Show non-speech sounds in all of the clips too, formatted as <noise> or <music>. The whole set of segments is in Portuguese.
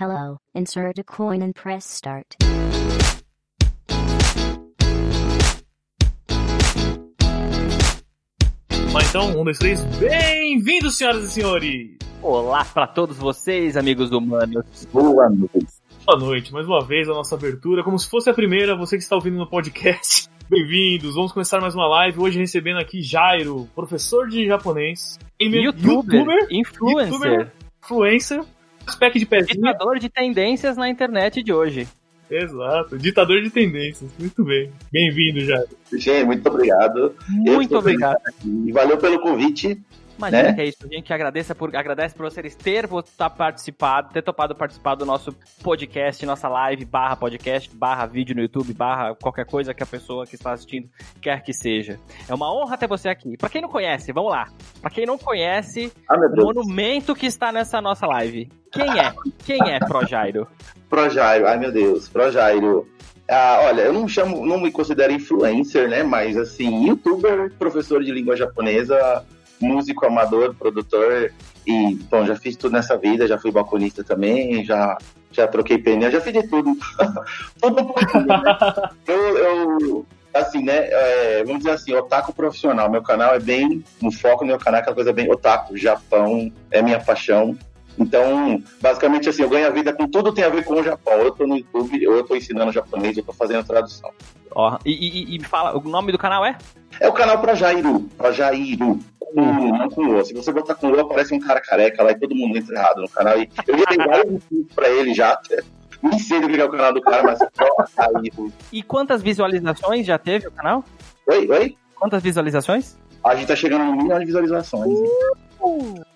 Hello, insert a coin and press start. Mas então, um, dois, três, bem-vindos, senhoras e senhores! Olá para todos vocês, amigos humanos. Boa noite. Boa noite, mais uma vez a nossa abertura, como se fosse a primeira, você que está ouvindo no podcast. <laughs> Bem-vindos, vamos começar mais uma live. Hoje recebendo aqui Jairo, professor de japonês, gamer, YouTuber, influencer, youtuber, influencer, spec de pezinho. ditador de tendências na internet de hoje. Exato, ditador de tendências. Muito bem. Bem-vindo, Jairo. Gente, muito obrigado. Muito obrigado. E valeu pelo convite. Imagina Né? que é isso, a gente agradece por, agradece por vocês ter tá participado, ter topado participar do nosso podcast, nossa live, barra podcast, barra vídeo no YouTube, barra qualquer coisa que a pessoa que está assistindo quer que seja. É uma honra ter você aqui. Pra quem não conhece, vamos lá. Pra quem não conhece, Ah, o monumento que está nessa nossa live. Quem é? Quem é Projairo? <laughs> Projairo, ai meu Deus, Projairo. Ah, olha, eu não chamo, não me considero influencer, né? Mas assim, youtuber, professor de língua japonesa, músico amador, produtor e, bom, já fiz tudo nessa vida, já fui balconista também, já, já troquei pneu, já fiz de tudo. <laughs> tudo né? <laughs> eu, eu, assim, né? é, vamos dizer assim, otaku profissional. Meu canal é bem, no foco do meu canal é aquela coisa bem otaku, Japão é minha paixão. Então, basicamente assim, eu ganho a vida com tudo que tem a ver com o Japão. Eu tô no YouTube, ou eu tô ensinando japonês, eu tô fazendo tradução. Ó, e, e, e me fala, o nome do canal é? É o canal Projairu, Projairu. Com U, não com O. Se você botar com O, aparece um cara careca lá e todo mundo entra errado no canal. E eu já dei vários motivos pra ele já. <laughs> Nem sei do que é o canal do cara, mas Projairu. E quantas visualizações já teve o canal? Oi, oi? Quantas visualizações? A gente tá chegando no milhão de visualizações.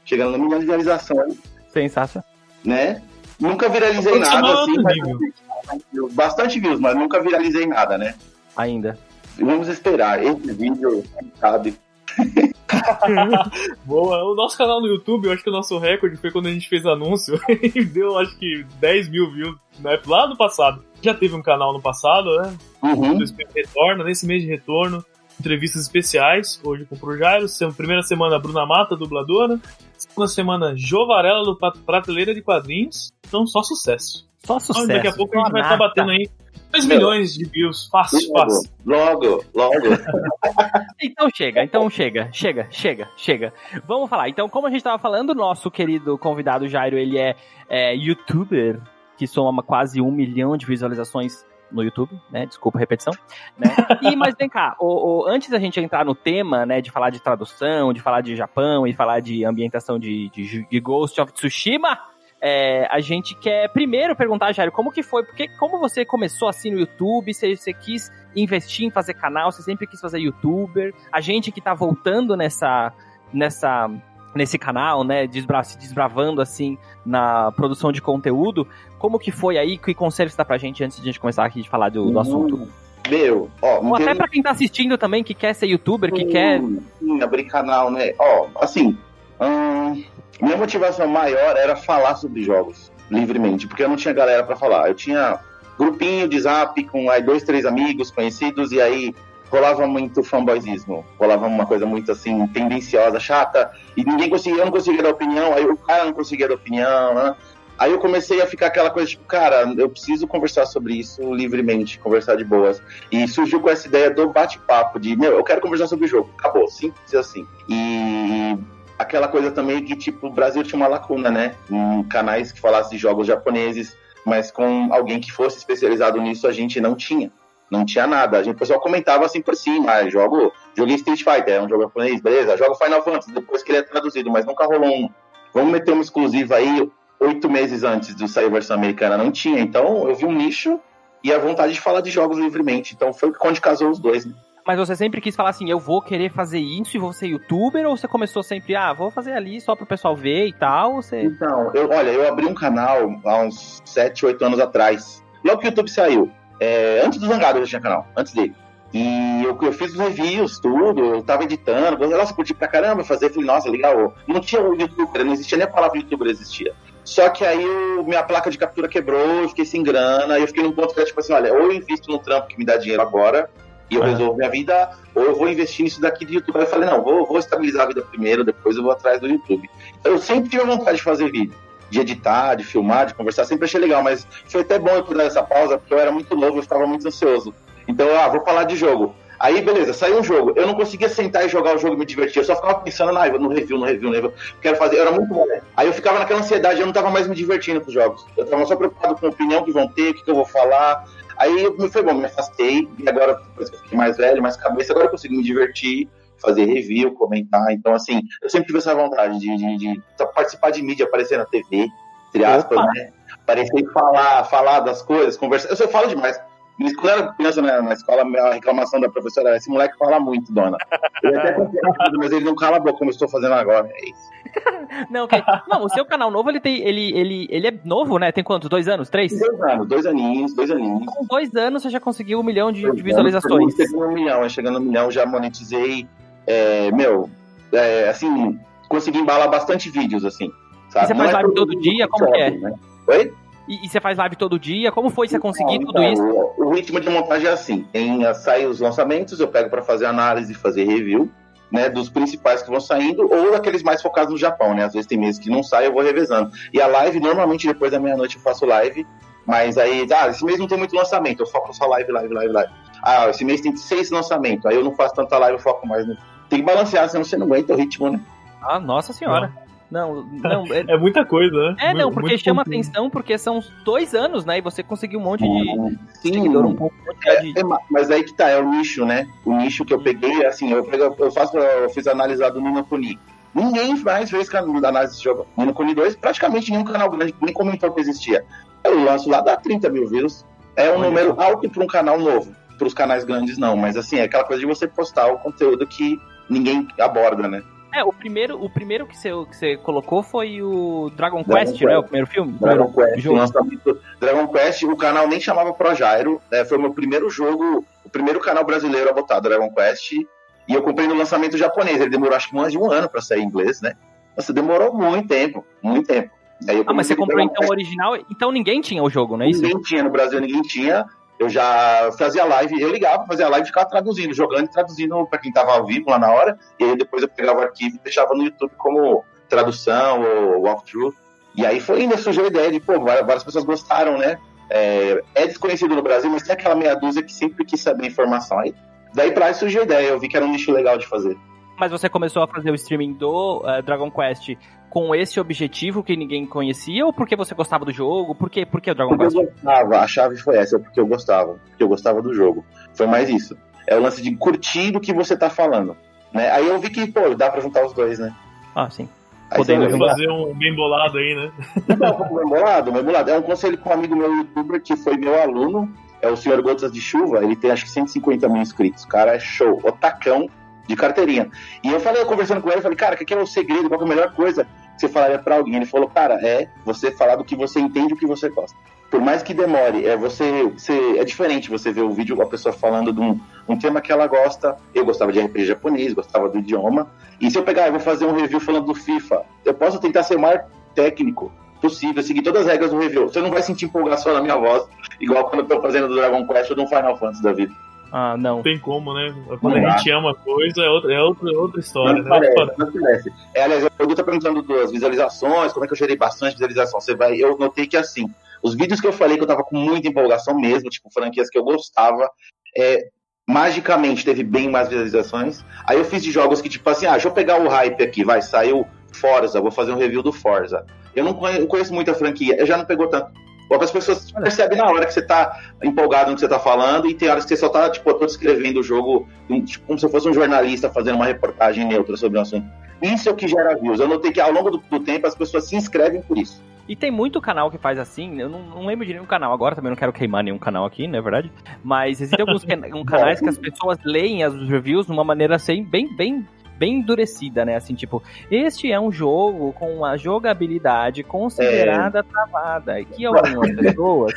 Chegando no milhão de visualizações, Sensacional. né? Nunca viralizei nada assim, mas bastante views, mas nunca viralizei nada, né? Ainda. Vamos esperar. Esse vídeo, quem sabe. <laughs> Boa, o nosso canal no YouTube, eu acho que o nosso recorde foi quando a gente fez anúncio <laughs> e deu acho que 10 mil views né, lá no passado. Já teve um canal no passado, né? Uhum. Retorno, nesse mês de retorno, entrevistas especiais, hoje com o Projairo, primeira semana Bruna Mata, dubladora, segunda semana Jô Varela do Prateleira de Quadrinhos, então só sucesso. Só Então, sucesso. daqui a pouco a gente vai estar nata. batendo aí 2 Meu. milhões de views, fácil, fácil. Logo, logo, logo. Então chega, então chega, chega, chega, chega. Vamos falar. Então, como a gente tava falando, nosso querido convidado Jairo, ele é, é, youtuber, que soma quase um milhão de visualizações no YouTube, né? Desculpa a repetição. Né? <laughs> E, mas vem cá, o, o- antes da gente entrar no tema, né, de falar de tradução, de falar de Japão e falar de ambientação de, de, de Ghost of Tsushima, é, a gente quer primeiro perguntar, Jairo, como que foi? Porque como você começou assim no YouTube, você, você quis investir em fazer canal, você sempre quis fazer youtuber. A gente que tá voltando nessa nessa nesse canal, né, desbra se desbravando assim na produção de conteúdo, como que foi aí? Que conselho você dá pra gente antes de a gente começar aqui de falar do, do assunto? Meu, ó, Ou até tem- pra quem tá assistindo também, que quer ser youtuber, que quer... Hum, Sim, abrir canal, né? Ó, assim, hum, minha motivação maior era falar sobre jogos livremente, porque eu não tinha galera pra falar. Eu tinha grupinho de zap com aí dois, três amigos conhecidos, e aí rolava muito fanboyzismo. Rolava uma coisa muito assim, tendenciosa, chata, e ninguém conseguia, eu não conseguia dar opinião, aí o cara não conseguia dar opinião, né? Aí eu comecei a ficar aquela coisa tipo, cara, eu preciso conversar sobre isso livremente, conversar de boas. E surgiu com essa ideia do bate-papo, de, meu, eu quero conversar sobre o jogo. Acabou, simples assim. E aquela coisa também que, tipo, o Brasil tinha uma lacuna, né? Canais que falassem de jogos japoneses, mas com alguém que fosse especializado nisso, a gente não tinha. Não tinha nada. A gente, o pessoal comentava assim por cima, ah, jogo, joguei Street Fighter, é um jogo japonês, beleza, jogo Final Fantasy, depois que ele é traduzido, mas nunca rolou um. Vamos meter uma exclusiva aí, oito meses antes do sair a versão americana, não tinha. Então eu vi um nicho e a vontade de falar de jogos livremente. Então foi onde casou os dois. Né? Mas você sempre quis falar assim, eu vou querer fazer isso e vou ser youtuber, ou você começou sempre, ah, vou fazer ali só pro pessoal ver e tal, ou você... Então, eu, olha, eu abri um canal há uns 7, 8 anos atrás. Logo que o YouTube saiu. É, antes do Zangado eu tinha canal, antes dele. E eu, eu fiz os reviews, tudo, eu tava editando, nossa, curti pra caramba fazer, falei, nossa, legal. Não tinha o youtuber, não existia nem a palavra youtuber existia. Só que aí eu- minha placa de captura quebrou, eu fiquei sem grana, e eu fiquei num ponto que era tipo assim, olha, ou eu invisto no trampo que me dá dinheiro agora, e eu É. resolvo minha vida, ou eu vou investir nisso daqui de YouTube. Aí eu falei, não, vou, vou estabilizar a vida primeiro, depois eu vou atrás do YouTube. Eu sempre tive vontade de fazer vídeo. De editar, de filmar, de conversar, sempre achei legal, mas foi até bom eu dar essa pausa, porque eu era muito novo, eu ficava muito ansioso. Então, ah, vou falar de jogo. Aí, beleza, saiu um jogo. Eu não conseguia sentar e jogar o jogo e me divertir. Eu só ficava pensando na no review, no review, no review. Quero fazer. Eu era muito bom. Aí eu ficava naquela ansiedade, eu não tava mais me divertindo com os jogos. Eu tava só preocupado com a opinião que vão ter, o que, que eu vou falar. Aí foi bom, me afastei. E agora, depois que eu fiquei mais velho, mais cabeça, agora eu consigo me divertir, fazer review, comentar. Então, assim, eu sempre tive essa vontade de, de, de participar de mídia, aparecer na TV, entre aspas, Opa. né? Aparecer e falar, falar das coisas, conversar. Eu só falo demais. Quando eu era criança né, na escola, a reclamação da professora era: esse moleque fala muito, dona. Ele até mas ele não cala a boca como eu estou fazendo agora. É isso. <laughs> não, okay. não, o seu canal novo, ele tem. Ele, ele, ele é novo, né? Tem quantos? Dois anos? Três? Dois anos, dois aninhos, dois aninhos. Com dois anos você já conseguiu um milhão de, de visualizações. Chegando um milhão, chegando um milhão, já monetizei. É, meu, é, assim, consegui embalar bastante vídeos, assim. Sabe? E você faz é live todo dia? Como é? Né? Oi? E, e, você faz live todo dia? Como foi você conseguir então, tudo isso? O, o, ritmo de montagem é assim: tem, sai os lançamentos, eu pego para fazer análise e fazer review. Né, dos principais que vão saindo, ou daqueles mais focados no Japão, né? Às vezes tem meses que não sai, eu vou revezando. E a live, normalmente depois da meia-noite eu faço live, mas aí, ah, esse mês não tem muito lançamento, eu foco só live, live, live, live. Ah, esse mês tem seis lançamentos, aí eu não faço tanta live, eu foco mais no. Tem que balancear, senão você não aguenta o ritmo, né? Ah, nossa senhora. Não. Não, não. <laughs> É, é muita coisa, né? É, não, porque chama conteúdo. atenção, porque são dois anos, né? E você conseguiu um monte de Sim, seguidor, um pouco. É, de... é, mas aí que tá, é o nicho, né? O nicho que eu peguei, assim, eu, eu faço, eu fiz analisado no Nino Ninguém mais fez análise desse jogo. Nino Kuni 2, praticamente nenhum canal grande nem comentou que existia. Eu lanço lá, dá 30 mil views. É um Olha número alto para um canal novo. Para os canais grandes, não. Mas assim, é aquela coisa de você postar o conteúdo que ninguém aborda, né? É, o primeiro, o primeiro que, você, que você colocou foi o Dragon, Dragon Quest, Quest, né? O primeiro filme? Dragon primeiro Quest, jogo. lançamento. Dragon Quest, o canal nem chamava Progyro, né? Foi o meu primeiro jogo, o primeiro canal brasileiro a botar Dragon Quest. E eu comprei no lançamento japonês. Ele demorou acho que mais de um ano para sair em inglês, né? Nossa, demorou muito tempo, muito tempo. ah, mas você comprou então o original? Então ninguém tinha o jogo, não é isso? Ninguém tinha, no Brasil ninguém tinha. Eu já fazia live, eu ligava, fazia live e ficava traduzindo, jogando e traduzindo para quem estava ao vivo lá na hora. E aí depois eu pegava o arquivo e deixava no YouTube como tradução ou walkthrough. E aí foi indo, surgiu a ideia de, pô, várias pessoas gostaram, né? É, é, desconhecido no Brasil, mas tem aquela meia dúzia que sempre quis saber informação. Aí, daí pra aí surgiu a ideia, eu vi que era um nicho legal de fazer. Mas você começou a fazer o streaming do uh, Dragon Quest com esse objetivo que ninguém conhecia ou porque você gostava do jogo? Por que, por que o Dragon porque Quest? Eu gostava, a chave foi essa, porque eu gostava, porque eu gostava do jogo. Foi mais isso. É o lance de curtir do que você tá falando. Né? Aí eu vi que, pô, dá pra juntar os dois, né? Ah, sim. Podendo fazer um bem bolado aí, né? Não, bem bolado, bem bolado. É um conselho com um amigo meu youtuber que foi meu aluno, é o senhor Gotas de Chuva, ele tem acho que 150 mil inscritos. O cara é show, otacão de carteirinha. E eu falei, conversando com ele, eu falei, cara, o que é o segredo, qual é a melhor coisa que você falaria para alguém? Ele falou, cara, é você falar do que você entende o que você gosta. Por mais que demore, é você, você é diferente você ver o vídeo a pessoa falando de um, um tema que ela gosta. Eu gostava de RPG japonês, gostava do idioma. E se eu pegar, eu vou fazer um review falando do FIFA, eu posso tentar ser o mais técnico possível, seguir todas as regras do review. Você não vai sentir empolgação na minha voz, igual quando eu tô fazendo do Dragon Quest ou do Final Fantasy da vida. Ah, não. Não tem como, né? Quando não a gente ama coisa, é outra, é outra, é outra história, não né? Parece, não parece. É, aliás, o Edu tá perguntando das visualizações, como é que eu gerei bastante visualização. Você vai, eu notei que assim, os vídeos que eu falei que eu tava com muita empolgação mesmo, tipo franquias que eu gostava, é, magicamente teve bem mais visualizações. Aí eu fiz de jogos que, tipo assim, ah, deixa eu pegar o hype aqui, vai, saiu Forza, vou fazer um review do Forza. Eu não conheço, conheço muita franquia, eu já não pegou tanto. As pessoas percebem na hora que você tá empolgado no que você tá falando e tem horas que você só tá, tipo, descrevendo o jogo tipo, como se fosse um jornalista fazendo uma reportagem neutra sobre o assunto. Isso é o que gera views. Eu notei que ao longo do, do tempo as pessoas se inscrevem por isso. E tem muito canal que faz assim, eu não, não, lembro de nenhum canal agora, também não quero queimar nenhum canal aqui, não é verdade? Mas existem alguns <laughs> canais que as pessoas leem as reviews de uma maneira assim, bem, bem bem endurecida, né? Assim, tipo, este é um jogo com uma jogabilidade considerada é... travada. Que algumas <laughs> pessoas.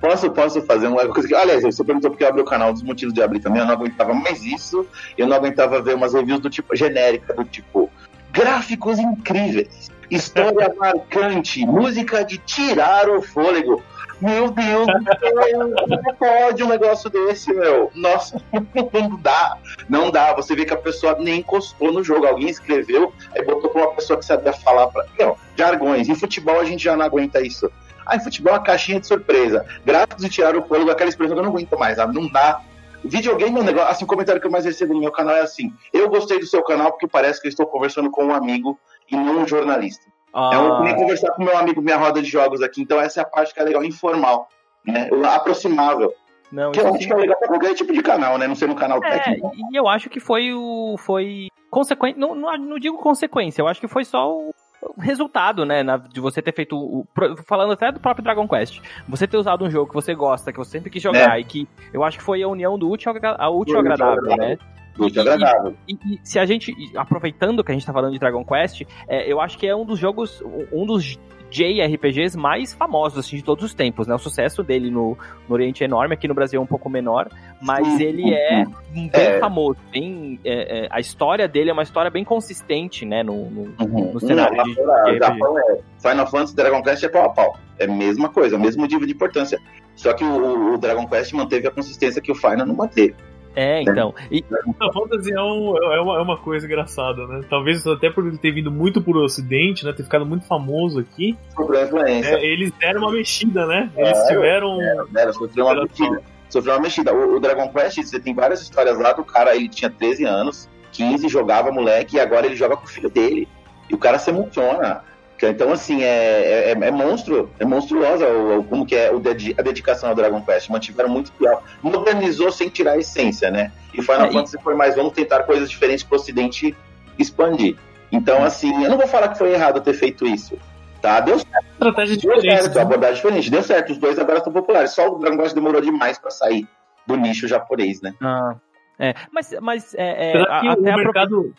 posso, posso fazer uma coisa que. Aliás, você perguntou porque eu abri o canal dos motivos de abrir também. Eu não aguentava mais isso. Eu não aguentava ver umas reviews do tipo genérica, do tipo. Gráficos incríveis, história <laughs> marcante, música de tirar o fôlego. Meu Deus <laughs> não pode um negócio desse, meu. Nossa, <laughs> não dá. Não dá. Você vê que a pessoa nem encostou no jogo. Alguém escreveu, aí botou pra uma pessoa que sabia falar pra. Não, jargões. Em futebol a gente já não aguenta isso. Ah, em futebol é uma caixinha de surpresa. Gráficos e tirar o fôlego, aquela expressão que eu não aguento mais, sabe? Não dá. Videogame é um negócio. Assim, o comentário que eu mais recebo no meu canal é assim: Eu gostei do seu canal porque parece que eu estou conversando com um amigo e não um jornalista. Ah, É um, nem conversar com meu amigo, minha roda de jogos aqui. Então, essa é a parte que é legal, informal, né? Aproximável. não, Que eu acho que é legal pra qualquer tipo de canal, né? Não ser no canal É, técnico. e eu acho que foi o. Foi. Consequência. Não, não, não digo consequência, eu acho que foi só o resultado, né, na- de você ter feito o, falando até do próprio Dragon Quest, você ter usado um jogo que você gosta, que você sempre quis jogar e que eu acho que foi a união do útil ao, ao útil agradável, né? Muito e- agradável. E, e se a gente, aproveitando que a gente tá falando de Dragon Quest, é, eu acho que é um dos jogos, um dos JRPGs mais famosos assim, de todos os tempos, né? O sucesso dele no, no Oriente é enorme, aqui no Brasil é um pouco menor, mas ele é bem É. famoso, bem, é, é, a história dele é uma história bem consistente, né? No, no- Uhum. no cenário Não, de- de Japão é- Final Fantasy e Dragon Quest é pau a pau. É a mesma coisa, o mesmo nível de importância. Só que o, o Dragon Quest manteve a consistência que o Final não manteve. É, então. E, Final Fantasy é, um- é uma, é uma coisa engraçada, né? Talvez até por ele ter vindo muito pro ocidente, né? Ter ficado muito famoso aqui. Sofreu influência. é, eles deram uma mexida, né? Eles É, tiveram. Né, sofreu uma mexida. Sofreu uma mexida. O, o Dragon Quest, você tem várias histórias lá do cara, ele tinha 13 anos, 15, jogava moleque, e agora ele joga com o filho dele. E o cara se emociona. Então, assim, é, é, é monstro, é monstruosa o, o- como que é o dedi- a dedicação ao Dragon Quest. Mantiveram muito fiel. Modernizou sem tirar a essência, né? E Final É, e- Fantasy foi mais, vamos tentar coisas diferentes pro ocidente expandir. Então, assim, eu não vou falar que foi errado ter feito isso. Tá? Deu Estratégia Deu diferente. certo, a abordagem diferente. Deu certo, os dois agora estão populares. Só o Dragon Quest demorou demais pra sair do nicho japonês, né? ah, é, mas, mas é, é, a- o até a mercado. O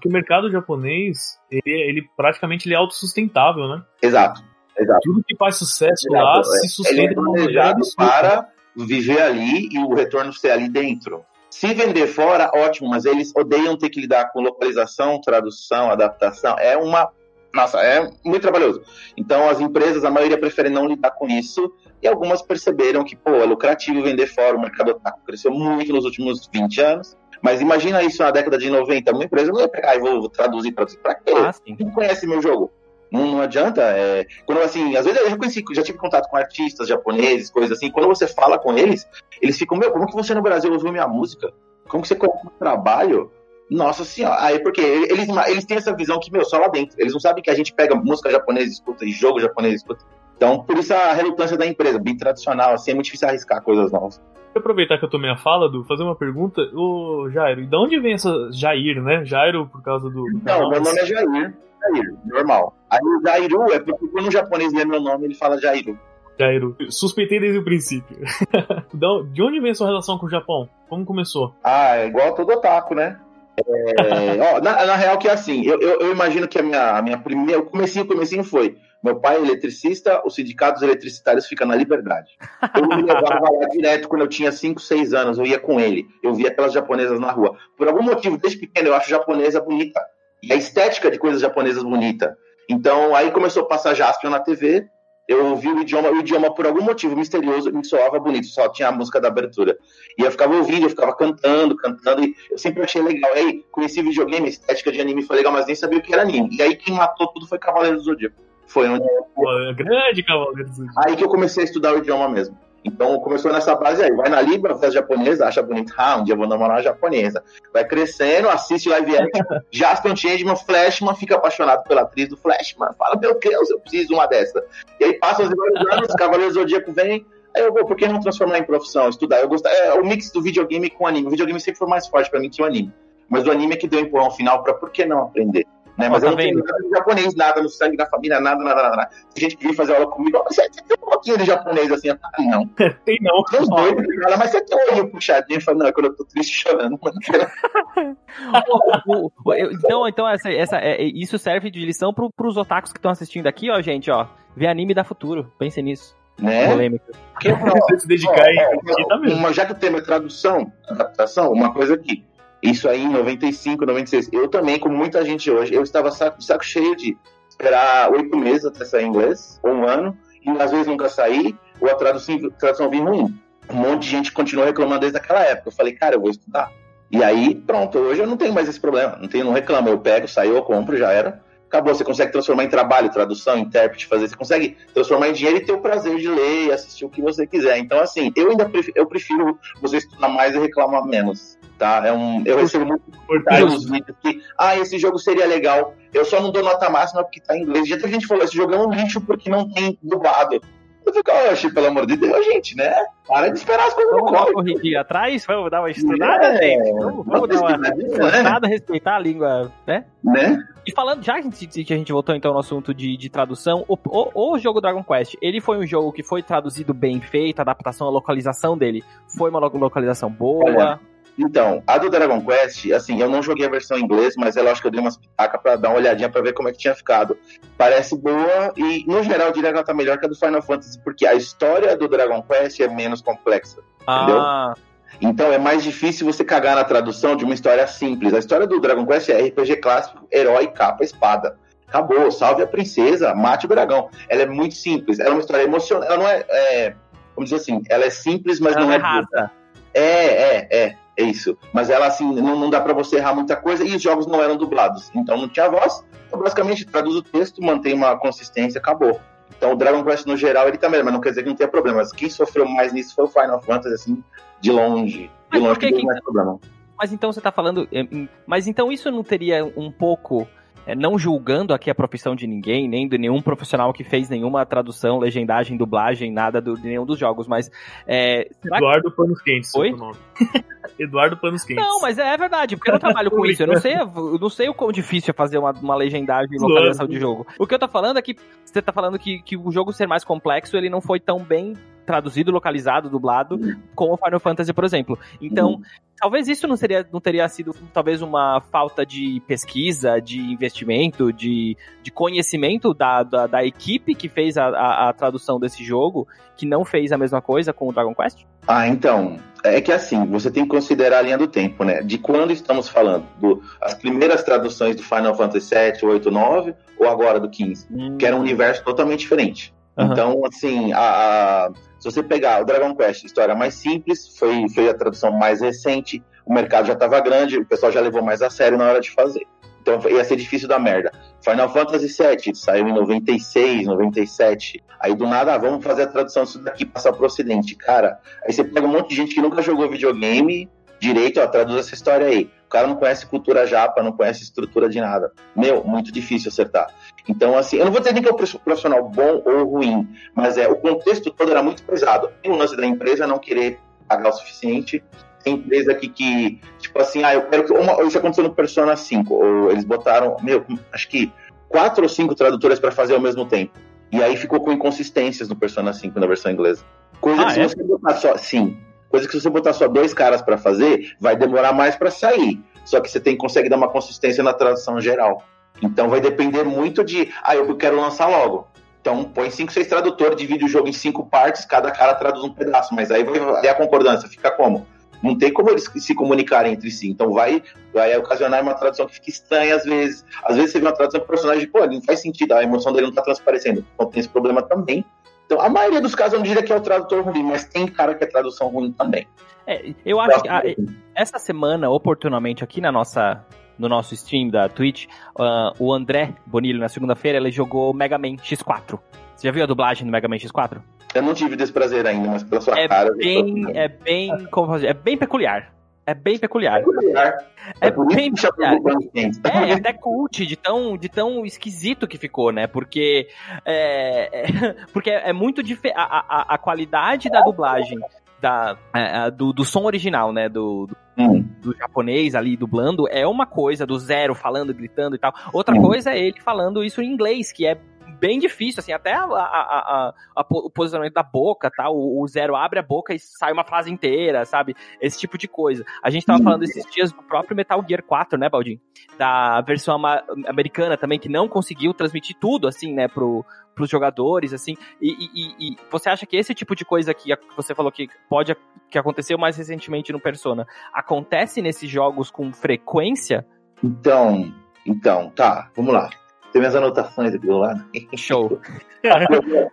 que o mercado japonês, ele, ele praticamente ele é autossustentável, né? Exato, exato. Tudo que faz sucesso Exato, lá é. se Ele é sustenta uma maneira planejado para viver ali e o retorno ser ali dentro. Se vender fora, ótimo, mas eles odeiam ter que lidar com localização, tradução, adaptação. É uma. Nossa, é muito trabalhoso. Então, as empresas, a maioria prefere não lidar com isso. E algumas perceberam que, pô, é lucrativo vender fora. O mercado otaku cresceu muito nos últimos 20 anos. Mas imagina isso na década de 90. Uma empresa não ia pegar e vou, traduzir, traduzir. Pra quê? Ah. Quem conhece meu jogo? Não, não adianta. É, quando assim, às vezes eu já conheci, já tive contato com artistas japoneses, coisas assim. Quando você fala com eles, eles ficam, meu, como que você no Brasil ouviu minha música? Como que você conhece meu trabalho? Nossa senhora. Aí, porque eles, eles têm essa visão que, meu, só lá dentro. Eles não sabem que a gente pega música japonesa e escuta, e jogo japonês escuta. Então, por isso a relutância da empresa, bem tradicional, assim, é muito difícil arriscar coisas novas. Aproveitar que eu tomei a fala, do fazer uma pergunta. Ô, Jairo, e de onde vem essa Jair, né? Jairo por causa do. Não, meu nome é Jair. Jair, normal. Aí o Jairu é porque quando um japonês lê meu nome, ele fala Jairu. Jairo. Suspeitei desde o princípio. <laughs> De onde vem a sua relação com o Japão? Como começou? Ah, é igual todo otaku, né? É, <laughs> ó, na, na real que é assim, eu, eu, eu imagino que a minha, a minha primeira, o comecinho, o comecinho foi, meu pai é eletricista, os sindicatos eletricitários ficam na liberdade. Eu me levava lá direto quando eu tinha 5, 6 anos, eu ia com ele, eu via aquelas japonesas na rua. Por algum motivo, desde pequeno, eu acho japonesa bonita. E a estética de coisas japonesas bonita. Então, aí começou a passar Jaspion na TV, eu ouvi o idioma, o idioma por algum motivo misterioso me soava bonito, só tinha a música da abertura. E eu ficava ouvindo, eu ficava cantando, cantando, e eu sempre achei legal. Aí, conheci videogame, estética de anime foi legal, mas nem sabia o que era anime. E aí, quem matou tudo foi Cavaleiro do Zodíaco. Foi onde, grande cavaleiro do Zodíaco. aí que eu comecei a estudar o idioma mesmo. Então, começou nessa base aí. Vai na Libra, vê as japonesas, acha bonito. Ah, um dia eu vou namorar uma japonesa. Vai crescendo, assiste live action. <laughs> Jaspion Changeman, Flashman, fica apaixonado pela atriz do Flashman. Fala, meu Deus, eu preciso de uma dessa. E aí, passa os vários anos, <laughs> Cavaleiro Zodíaco vem... Aí eu vou, por que não transformar em profissão, estudar? Eu gosto, é o mix do videogame com o anime. O videogame sempre foi mais forte pra mim que o anime. Mas o anime é que deu empurrão final pra por que não aprender? Né? Mas Ó, tá eu não tenho nada de japonês, nada no sangue da família, nada, nada, nada. nada. Tem gente que vem fazer aula comigo, "Ah, você tem um pouquinho de japonês assim, eu não. <laughs> Tem não. Tem os dois, cara, mas você tem um olho puxadinho, eu falo, não, é quando eu tô triste chorando, <laughs> então, então essa, essa, é, é- isso serve de lição pro, pros otakus que estão assistindo aqui, ó, gente, ó. Ver anime dá futuro. Pensem nisso. Né? Polêmica. Porque, ó, Você <laughs> se dedicar ó, aí, ó, tá já que o tema é tradução, adaptação, uma coisa aqui. Isso aí em 95, 96. Eu também, como muita gente hoje, eu estava saco, saco cheio de esperar oito meses até sair inglês, ou um ano, e às vezes nunca sair, ou a tradução, tradução vir ruim. Um monte de gente continuou reclamando desde aquela época. Eu falei, cara, eu vou estudar. E aí, pronto, hoje eu não tenho mais esse problema. Não tenho, não reclamo. Eu pego, saio, eu compro, já era. Acabou. Você consegue transformar em trabalho, tradução, intérprete, fazer. Você consegue transformar em dinheiro e ter o prazer de ler e assistir o que você quiser. Então, assim, eu ainda prefiro, eu prefiro você estudar mais e reclamar menos. Tá? É um, eu recebo muito nos vídeos que, ah, esse jogo seria legal. Eu só não dou nota máxima porque tá em inglês. Já tem gente falou, esse jogo é um lixo porque não tem dublado. Eu fico, oxe, pelo amor de Deus, gente, né? Para de esperar as coisas Vamos uma corridinha atrás, vamos dar uma estudada, é, gente. Vamos, vamos dar uma estudada, né? respeitar a língua, né? Né? E falando, já que a gente voltou então no assunto de, de tradução, o, o, o, jogo Dragon Quest, ele foi um jogo que foi traduzido bem feito, a adaptação, a localização dele foi uma localização boa. Olha, então, a do Dragon Quest, assim, eu não joguei a versão em inglês, mas eu acho que eu dei umas pitacas pra dar uma olhadinha pra ver como é que tinha ficado. Parece boa e, no geral, eu diria que ela tá melhor que a do Final Fantasy, porque a história do Dragon Quest é menos complexa. Ah. Entendeu? Então é mais difícil você cagar na tradução de uma história simples. A história do Dragon Quest é RPG clássico, herói, capa, espada. Acabou, salve a princesa, mate o dragão. Ela é muito simples, ela é uma história emocionante. Ela não é, é vamos dizer assim, ela é simples, mas ela não é. Rasa. É, é, é. É isso. Mas ela, assim, não, não dá para você errar muita coisa e os jogos não eram dublados. Então não tinha voz. Então, basicamente, traduz o texto, mantém uma consistência, acabou. Então o Dragon Quest, no geral, ele também, mas não quer dizer que não tenha problema. Mas quem sofreu mais nisso foi o Final Fantasy, assim, de longe. De longe, que, que mais problema. Mas então você tá falando. Mas então isso não teria um pouco é, não julgando aqui a profissão de ninguém, nem de nenhum profissional que fez nenhuma tradução, legendagem, dublagem, nada do, de nenhum dos jogos, mas. É, Eduardo que... Panos Quentes, Oi? <laughs> Eduardo Panos Quentes. Não, mas é, é verdade, porque eu não trabalho com isso. Eu não sei, eu não sei o quão difícil é fazer uma, uma legendagem e localização de jogo. O que eu tô falando é que você tá falando que, que o jogo ser mais complexo, ele não foi tão bem traduzido, localizado, dublado, com o Final Fantasy, por exemplo. Então, uhum. talvez isso não, seria, não teria sido talvez uma falta de pesquisa, de investimento, de, de conhecimento da, da, da equipe que fez a, a, a, tradução desse jogo, que não fez a mesma coisa com o Dragon Quest? Ah, então. É que assim, você tem que considerar a linha do tempo, né? De quando estamos falando? Do, as primeiras traduções do Final Fantasy 7, 8, 9 ou agora do 15? Hum. Que era um universo totalmente diferente. Uhum. Então, assim, a, a, se você pegar o Dragon Quest, história mais simples, foi, foi a tradução mais recente, o mercado já estava grande, o pessoal já levou mais a sério na hora de fazer. Então ia ser difícil da merda. Final Fantasy VII saiu em 96, 97. Aí do nada, ah, vamos fazer a tradução disso daqui passar pro ocidente. Cara, aí você pega um monte de gente que nunca jogou videogame direito, ó, traduz essa história aí. O cara não conhece cultura japa, não conhece estrutura de nada. Meu, muito difícil acertar. Então, assim, eu não vou dizer nem que é um profissional bom ou ruim, mas é o contexto todo era muito pesado. Tem o lance da empresa não querer pagar o suficiente. Tem empresa aqui que, tipo assim, ah, eu quero que. Uma, isso aconteceu no Persona 5, ou eles botaram, meu, acho que quatro ou cinco tradutores para fazer ao mesmo tempo. E aí ficou com inconsistências no Persona 5 na versão inglesa. Coisa ah, que se é? você botar só. Sim. Coisa que se você botar só dois caras para fazer, vai demorar mais para sair. Só que você tem consegue dar uma consistência na tradução geral. Então vai depender muito de, ah, eu quero lançar logo. Então põe cinco, seis tradutores, divide o jogo em cinco partes, cada cara traduz um pedaço, mas aí vai a concordância, fica como? Não tem como eles se comunicarem entre si. Então vai, vai ocasionar uma tradução que fica estranha às vezes. Às vezes você vê uma tradução que o personagem, pô, não faz sentido, a emoção dele não tá transparecendo. Então tem esse problema também. Então, a maioria dos casos eu não diria que é o tradutor ruim, mas tem cara que é tradução ruim também. É, eu acho que a, essa semana, oportunamente, aqui na nossa no nosso stream da Twitch, uh, o André Bonilho, na segunda-feira, ele jogou Mega Man X4. Você já viu a dublagem do Mega Man X4? Eu não tive desse prazer ainda, mas pela sua é cara... Bem, é bem, como fazer, é bem peculiar. É bem peculiar. É, é bem peculiar. É, é até cult de tão, de tão esquisito que ficou, né? Porque é, é <laughs> porque é muito diferente. A, a, a, qualidade da dublagem da, é, do, do som original, né? Do, do, hum. do, japonês ali dublando é uma coisa, do zero falando, gritando e tal. Outra hum. coisa é ele falando isso em inglês, que é bem difícil, assim, até a, a, a, o posicionamento da boca, tá? O, o, zero abre a boca e sai uma frase inteira, sabe? Esse tipo de coisa. A gente tava falando esses dias do próprio Metal Gear 4, né, Baldin? Da versão americana também, que não conseguiu transmitir tudo, assim, né, pro, pros jogadores, assim, e, e, e, você acha que esse tipo de coisa que você falou que pode, que aconteceu mais recentemente no Persona, acontece nesses jogos com frequência? Então, então, tá, vamos lá. Tem minhas anotações aqui do lado. Show.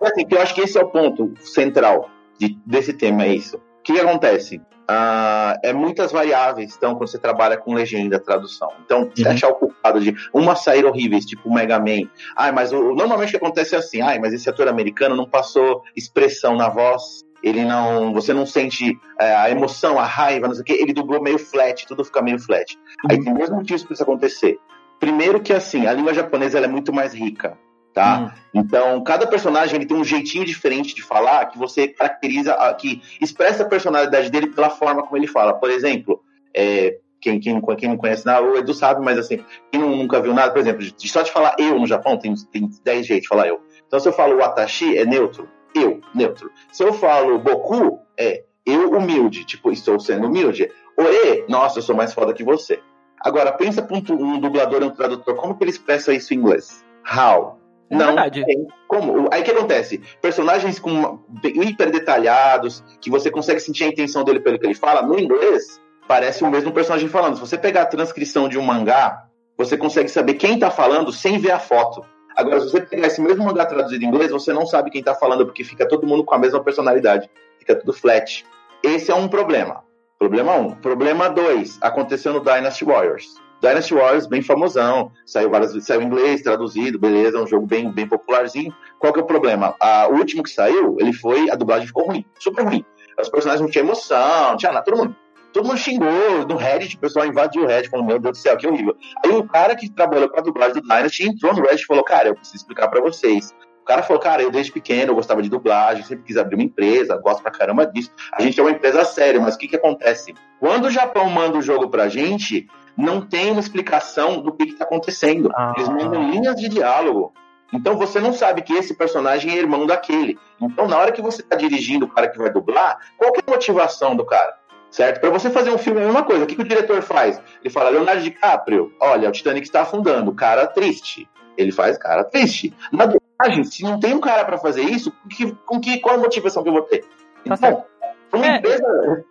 assim, eu acho que esse é o ponto central de, desse tema, é isso. O que, que acontece? Ah, é muitas variáveis, então, quando você trabalha com legenda, tradução. Então, se Uhum. achar o culpado de uma sair horríveis, tipo o Mega Man. Ah, mas o, normalmente acontece é assim, ah, mas esse ator americano não passou expressão na voz, ele não. Você não sente é, a emoção, a raiva, não sei o quê, ele dublou meio flat, tudo fica meio flat. Aí tem dois motivos para isso acontecer. Primeiro que assim, a língua japonesa é muito mais rica, tá? Hum. Então, cada personagem ele tem um jeitinho diferente de falar que você caracteriza, que expressa a personalidade dele pela forma como ele fala. Por exemplo, é, quem, quem, quem não conhece nada, o Edu sabe, mas assim, quem não- nunca viu nada, por exemplo, de- só de falar eu no Japão, tem, tem 10 jeitos de falar eu. Então, se eu falo watashi, é neutro. Eu, neutro. Se eu falo boku, é eu humilde, tipo, estou sendo humilde. Ore, nossa, eu sou mais foda que você. Agora, pensa pra um, um dublador, um tradutor, como que ele expressa isso em inglês? How? É Não verdade. tem como. Aí o que acontece? Personagens com hiper detalhados, que você consegue sentir a intenção dele pelo que ele fala, no inglês, parece o mesmo personagem falando. Se você pegar a transcrição de um mangá, você consegue saber quem tá falando sem ver a foto. Agora, se você pegar esse mesmo mangá traduzido em inglês, você não sabe quem tá falando, porque fica todo mundo com a mesma personalidade. Fica tudo flat. Esse é um problema. Problema um. Problema dois. Aconteceu no Dynasty Warriors. Dynasty Warriors, bem famosão. Saiu várias vezes, saiu em inglês, traduzido, beleza, é um jogo bem, bem popularzinho. Qual que é o problema? Ah, o último que saiu, ele foi. A dublagem ficou ruim, super ruim. Os personagens não tinham emoção, não tinha nada. Todo mundo, todo mundo xingou no Reddit, o pessoal invadiu o Reddit, falou: Meu Deus do céu, que horrível. Aí o cara que trabalhou com a dublagem do Dynasty entrou no Reddit e falou: Cara, eu preciso explicar pra vocês. O cara falou, cara, eu desde pequeno eu gostava de dublagem, sempre quis abrir uma empresa, gosto pra caramba disso. A gente é uma empresa séria, mas o que que acontece? Quando o Japão manda o jogo pra gente, não tem uma explicação do que que tá acontecendo. Ah. Eles mandam linhas de diálogo. Então você não sabe que esse personagem é irmão daquele. Então na hora que você tá dirigindo o cara que vai dublar, qual que é a motivação do cara? Certo? Pra você fazer um filme é a mesma coisa. O que, que o diretor faz? Ele fala, Leonardo DiCaprio, olha, o Titanic está afundando, cara triste. Ele faz cara triste. Na se não tem um cara pra fazer isso, com que, com que, qual a motivação que eu vou ter? Então, uma É. empresa,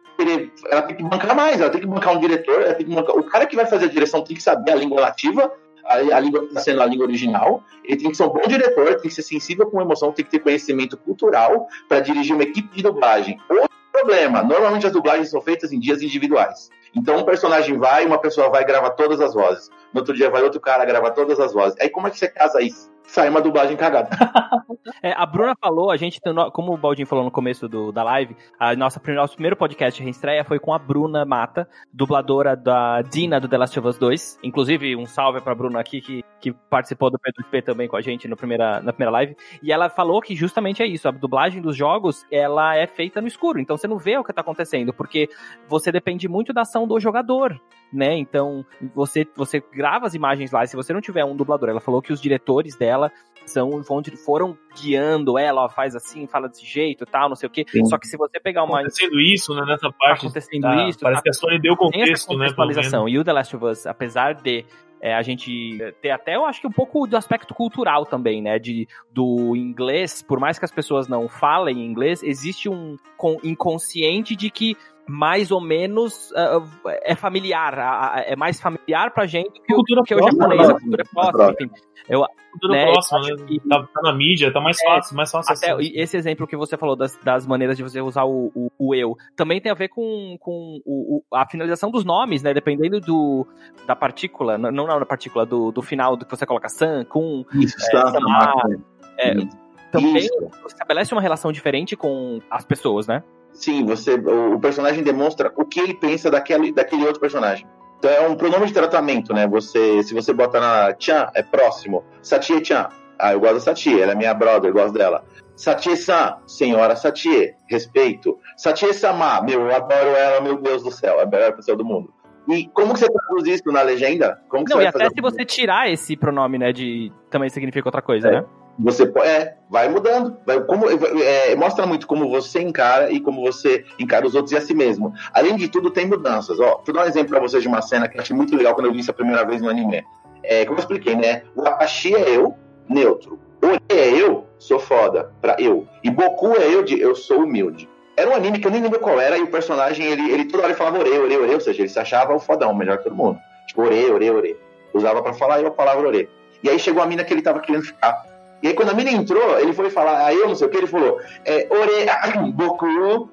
ela tem que bancar mais, ela tem que bancar um diretor, ela tem que bancar... O cara que vai fazer a direção tem que saber a língua nativa, a, a língua que está sendo a língua original, ele tem que ser um bom diretor, tem que ser sensível com emoção, tem que ter conhecimento cultural para dirigir uma equipe de dublagem. Outro problema, normalmente as dublagens são feitas em dias individuais. Então um personagem vai, uma pessoa vai gravar todas as vozes. No outro dia vai outro cara gravar todas as vozes. Aí como é que você casa isso? Sai uma dublagem cagada. <laughs> É, a Bruna falou, a gente, como o Baldinho falou no começo do, da live, a nossa, nosso primeiro podcast de reestreia foi com a Bruna Mata, dubladora da Dina do The Last of Us 2. Inclusive, um salve pra Bruna aqui, que, que participou do P2P também com a gente no primeira, na primeira live. E ela falou que justamente é isso, a dublagem dos jogos, ela é feita no escuro, então você não vê o que tá acontecendo, porque você depende muito da ação do jogador, né? Então, você, você grava as imagens lá, e se você não tiver um dublador, ela falou que os diretores dela são foram guiando ela, ó, faz assim, fala desse jeito, tal, não sei o quê. Sim. Só que se você pegar uma Acontecendo isso, né, nessa parte. acontecendo tá, isso, parece tá- que a Sony deu tem essa contexto, né? E o The Last of Us, apesar de é, a gente ter até, eu acho que um pouco do aspecto cultural também, né? De, do inglês, por mais que as pessoas não falem inglês, existe um con- inconsciente de que mais ou menos ah, é familiar, ah, é mais familiar pra gente que o, Cultura que o próxima, japonês, né? a cultura próxima, enfim. Eu, Tudo né, acho né? que- Tá, tá na mídia, tá mais É, fácil, mais fácil até acesso. esse exemplo que você falou das, das maneiras de você usar o, o, o eu também tem a ver com, com o, o- a finalização dos nomes, né? Dependendo do, da partícula, não, não da partícula, do, do final do que você coloca san, com. Isso, É, Santa Samar, Máquina. é, Isso. Também Isso. estabelece uma relação diferente com as pessoas, né? Sim, você, o, o personagem demonstra o que ele pensa daquele, daquele outro personagem. Então é um pronome de tratamento, né? Você, se você bota na Chan, é próximo. Satie Chan. Ah, eu gosto da Satie, ela é minha brother, eu gosto dela. Satie-san, senhora Satie, respeito. Satie-sama, meu, eu adoro ela, meu Deus do céu, é a melhor pessoa do mundo. E como que você traduz isso na legenda? Como que Não, você e até se você tirar esse pronome, né, de também significa outra coisa, É. né? Você é, vai mudando. Vai, como, é, mostra muito como você encara e como você encara os outros e a si mesmo. Além de tudo, tem mudanças. Ó, vou dar um exemplo pra vocês de uma cena que eu achei muito legal quando eu vi isso a primeira vez no anime. É, como eu expliquei, né? O Apache é eu, neutro. Ore é eu, sou foda, pra eu. E Boku é eu de eu sou humilde. Era um anime que eu nem lembro qual era, e o personagem, ele, ele toda hora falava ore, ore, ore, ou seja, ele se achava o fodão, o melhor de todo mundo. Tipo, ore, ore, ore. Usava pra falar eu a palavra ore. E aí chegou a mina que ele tava querendo ficar. E aí quando a mina entrou, ele foi falar, aí eu não sei o que, ele falou, é, Ore, <clears throat> Boku.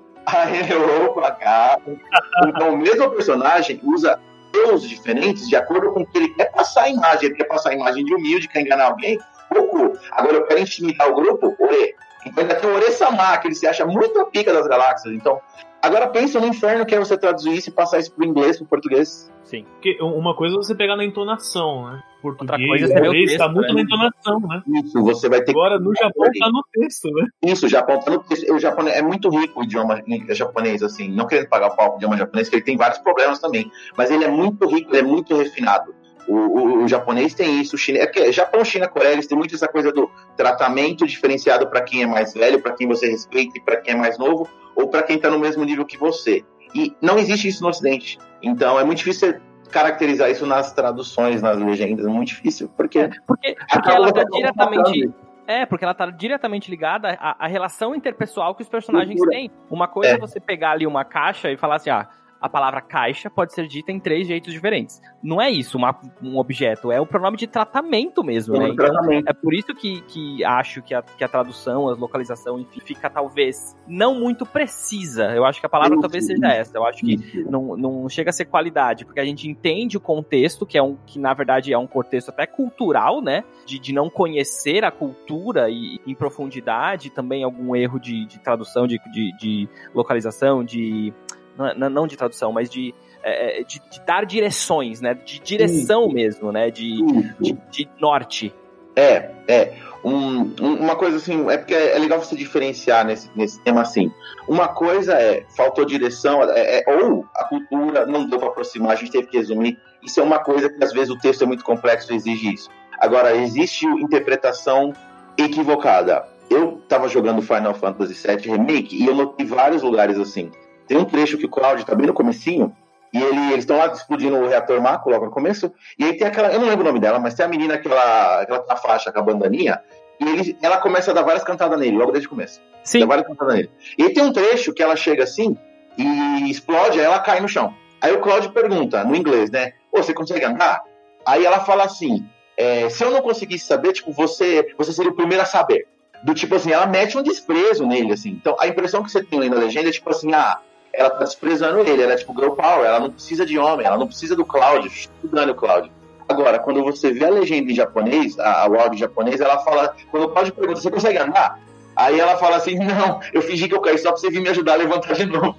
Então o mesmo personagem usa deus diferentes de acordo com o que ele quer passar a imagem. Ele quer passar a imagem de humilde, quer enganar alguém, Goku. Agora eu quero intimidar o grupo, Ore. Então ainda tem o Ore-sama, que ele se acha muito a pica das galáxias. Então, agora pensa no inferno que é você traduzir isso e passar isso pro inglês, pro português. Sim. Porque uma coisa é você pegar na entonação, né? Português, coisa é inglês, tá texto, muito né? na entonação, né? Isso, você vai ter que. Agora no Japão tá no texto, né? Isso, o Japão tá no texto. O japonês é muito rico o idioma japonês, assim, não querendo pagar o pau pro idioma japonês, porque ele tem vários problemas também. Mas ele é muito rico, ele é muito refinado. O, o- o japonês tem isso, o chinês. É que Japão, China, Coreia, eles têm muito essa coisa do tratamento diferenciado para quem é mais velho, para quem você respeita e para quem é mais novo, ou para quem tá no mesmo nível que você. E não existe isso no Ocidente. Então é muito difícil você caracterizar isso nas traduções, nas legendas, é muito difícil, porque Porque, porque Acaba ela tá você diretamente. É, porque ela tá diretamente ligada à, à relação interpessoal que os personagens Cultura. têm. Uma coisa é. É. você pegar ali uma caixa e falar assim, ah, a palavra caixa pode ser dita em três jeitos diferentes. Não é isso, uma- um objeto, é o pronome de tratamento mesmo, né? um Então, tratamento. é por isso que, que acho que a, que a tradução, a localização, enfim, fica talvez não muito precisa. Eu acho que a palavra talvez seja essa. Eu acho que não, não chega a ser qualidade, porque a gente entende o contexto, que é um que na verdade é um contexto até cultural, né? De, de não conhecer a cultura e, em profundidade, também algum erro de, de tradução, de, de, de localização, de. Não, não de tradução, mas de, é, de, de dar direções, né? De direção mesmo, né? De, de, de norte. É, é. Um- um- uma coisa assim, é porque é legal você diferenciar nesse, nesse tema assim. Uma coisa é, faltou direção, é- é- ou a cultura não deu para aproximar, a gente teve que resumir. Isso é uma coisa que às vezes o texto é muito complexo e exige isso. Agora, existe interpretação equivocada. Eu tava jogando Final Fantasy VII Remake e eu notei vários lugares assim. Tem um trecho que o Cloud tá bem no comecinho, e ele- eles estão lá explodindo o reator Mako logo no começo, e aí tem aquela, eu não lembro o nome dela, mas tem a menina que ela, que ela tá na faixa com a bandaninha, e ele, ela começa a dar várias cantadas nele, logo desde o começo. Sim. Dá várias cantadas nele. E aí tem um trecho que ela chega assim, e explode, aí ela cai no chão. Aí o Claudio pergunta, no inglês, né, você consegue andar? Aí ela fala assim, é, se eu não conseguisse saber, tipo, você, você seria o primeiro a saber. Do tipo assim, ela mete um desprezo nele, assim. Então, a impressão que você tem lendo a legenda é tipo assim, ah, ela tá desprezando ele, ela é tipo girl power, ela não precisa de homem, ela não precisa do Cláudio, estudando o Cláudio. Agora, quando você vê a legenda em japonês, a, a áudio japonês, ela fala, quando o Cláudio pergunta, você consegue andar? Aí ela fala assim, <laughs> não, eu fingi que eu caí só pra você vir me ajudar a levantar de novo,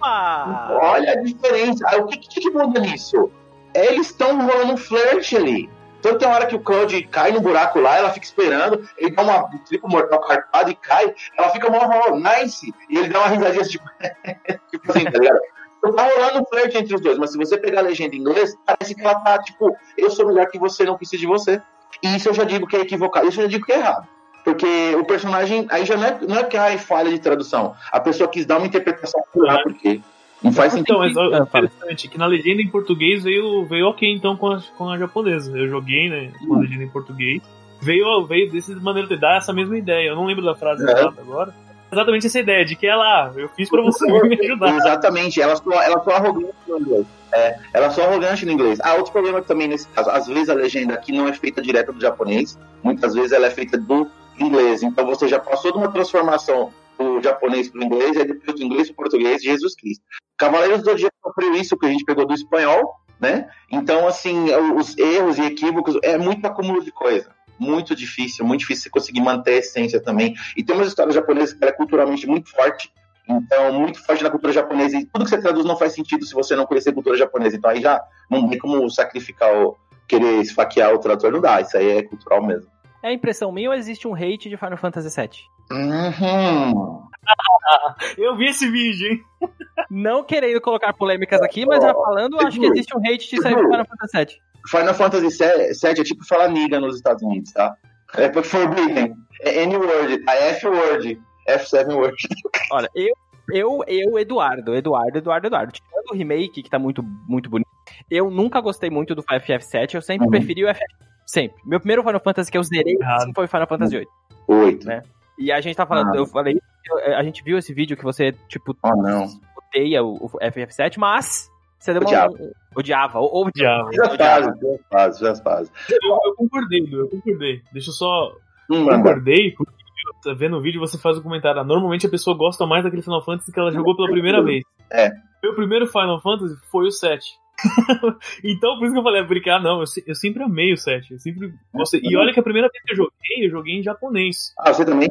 tá! Olha a diferença. Aí, o que, que, que muda nisso? Eles estão rolando um flerte ali. Então tem uma hora que o Cloud cai no buraco lá, ela fica esperando, ele dá uma triplo mortal carpado e cai, ela fica mó nice, e ele dá uma risadinha tipo, <laughs> tipo assim, tá ligado? Então tá rolando um flerte entre os dois, mas se você pegar a legenda em inglês, parece que ela tá, tipo, eu sou melhor que você, não preciso de você. E isso eu já digo que é equivocado, isso eu já digo que é errado. Porque o personagem, aí já não é, não é que ai, falha de tradução. A pessoa quis dar uma interpretação plural, porque não faz sentido. Então, mas ó, Ah, fala. interessante que na legenda em português veio, veio ok então com a, com a japonesa. Eu joguei, né, com a Hum. legenda em português. Veio, veio dessa maneira de dar essa mesma ideia. Eu não lembro da frase É. exata agora. Exatamente essa ideia de que ela, ah, eu fiz pra você <laughs> me ajudar. Exatamente, ela só, ela só arrogante no inglês. É, ela só arrogante no inglês. Ah, outro problema também nesse caso, às vezes a legenda aqui não é feita direto do japonês, muitas vezes ela é feita do inglês. Então você já passou de uma transformação do japonês para o inglês, e depois do inglês para o português, Jesus Cristo. Cavaleiros do Zodíaco sofreu isso que a gente pegou do espanhol, né? Então, assim, os erros e equívocos é muito acúmulo de coisa. Muito difícil, muito difícil você conseguir manter a essência também. E tem umas histórias japonesas que é culturalmente muito forte, então, muito forte na cultura japonesa. E tudo que você traduz não faz sentido se você não conhecer a cultura japonesa. Então, aí já não tem como sacrificar o querer esfaquear o tradutor, não dá. Isso aí é cultural mesmo. É impressão minha ou existe um hate de Final Fantasy VII? Uhum. <laughs> Eu vi esse vídeo, hein? Não querendo colocar polêmicas aqui, mas já falando, acho que existe um hate de sair do Final Fantasy VII. Final Fantasy VII é tipo falar niga nos Estados Unidos, tá? É porque Forbidden. É N-word, tá? F-word. F7 word. <laughs> Olha, eu, eu, eu, Eduardo, Eduardo, Eduardo, Eduardo. Tirando o remake, que tá muito, muito bonito, eu nunca gostei muito do FF7, eu sempre Uhum. preferi o FF. Sempre. Meu primeiro Final Fantasy que eu zerei foi Final Fantasy VIII. Oito. Né? E a gente tá falando, Ah. eu falei, eu- a gente viu esse vídeo que você, tipo, Oh, não. odeia o, o FF7, mas Você deu Odiava. uma. Odiava. Ou, Odiava. Fiz as pazes, fiz as pazes, fiz as pazes. Eu, eu concordei, eu concordei. Deixa eu só. Hum, concordei porque tá vendo o vídeo você faz o comentário. ah, Normalmente a pessoa gosta mais daquele Final Fantasy que ela jogou pela primeira vez. É. Meu primeiro Final Fantasy foi o 7. <laughs> então, por isso que eu falei, brincar, não, eu, eu sempre amei o 7. Eu sempre gostei. E olha que a primeira vez que eu joguei, eu joguei em japonês. Ah, você também?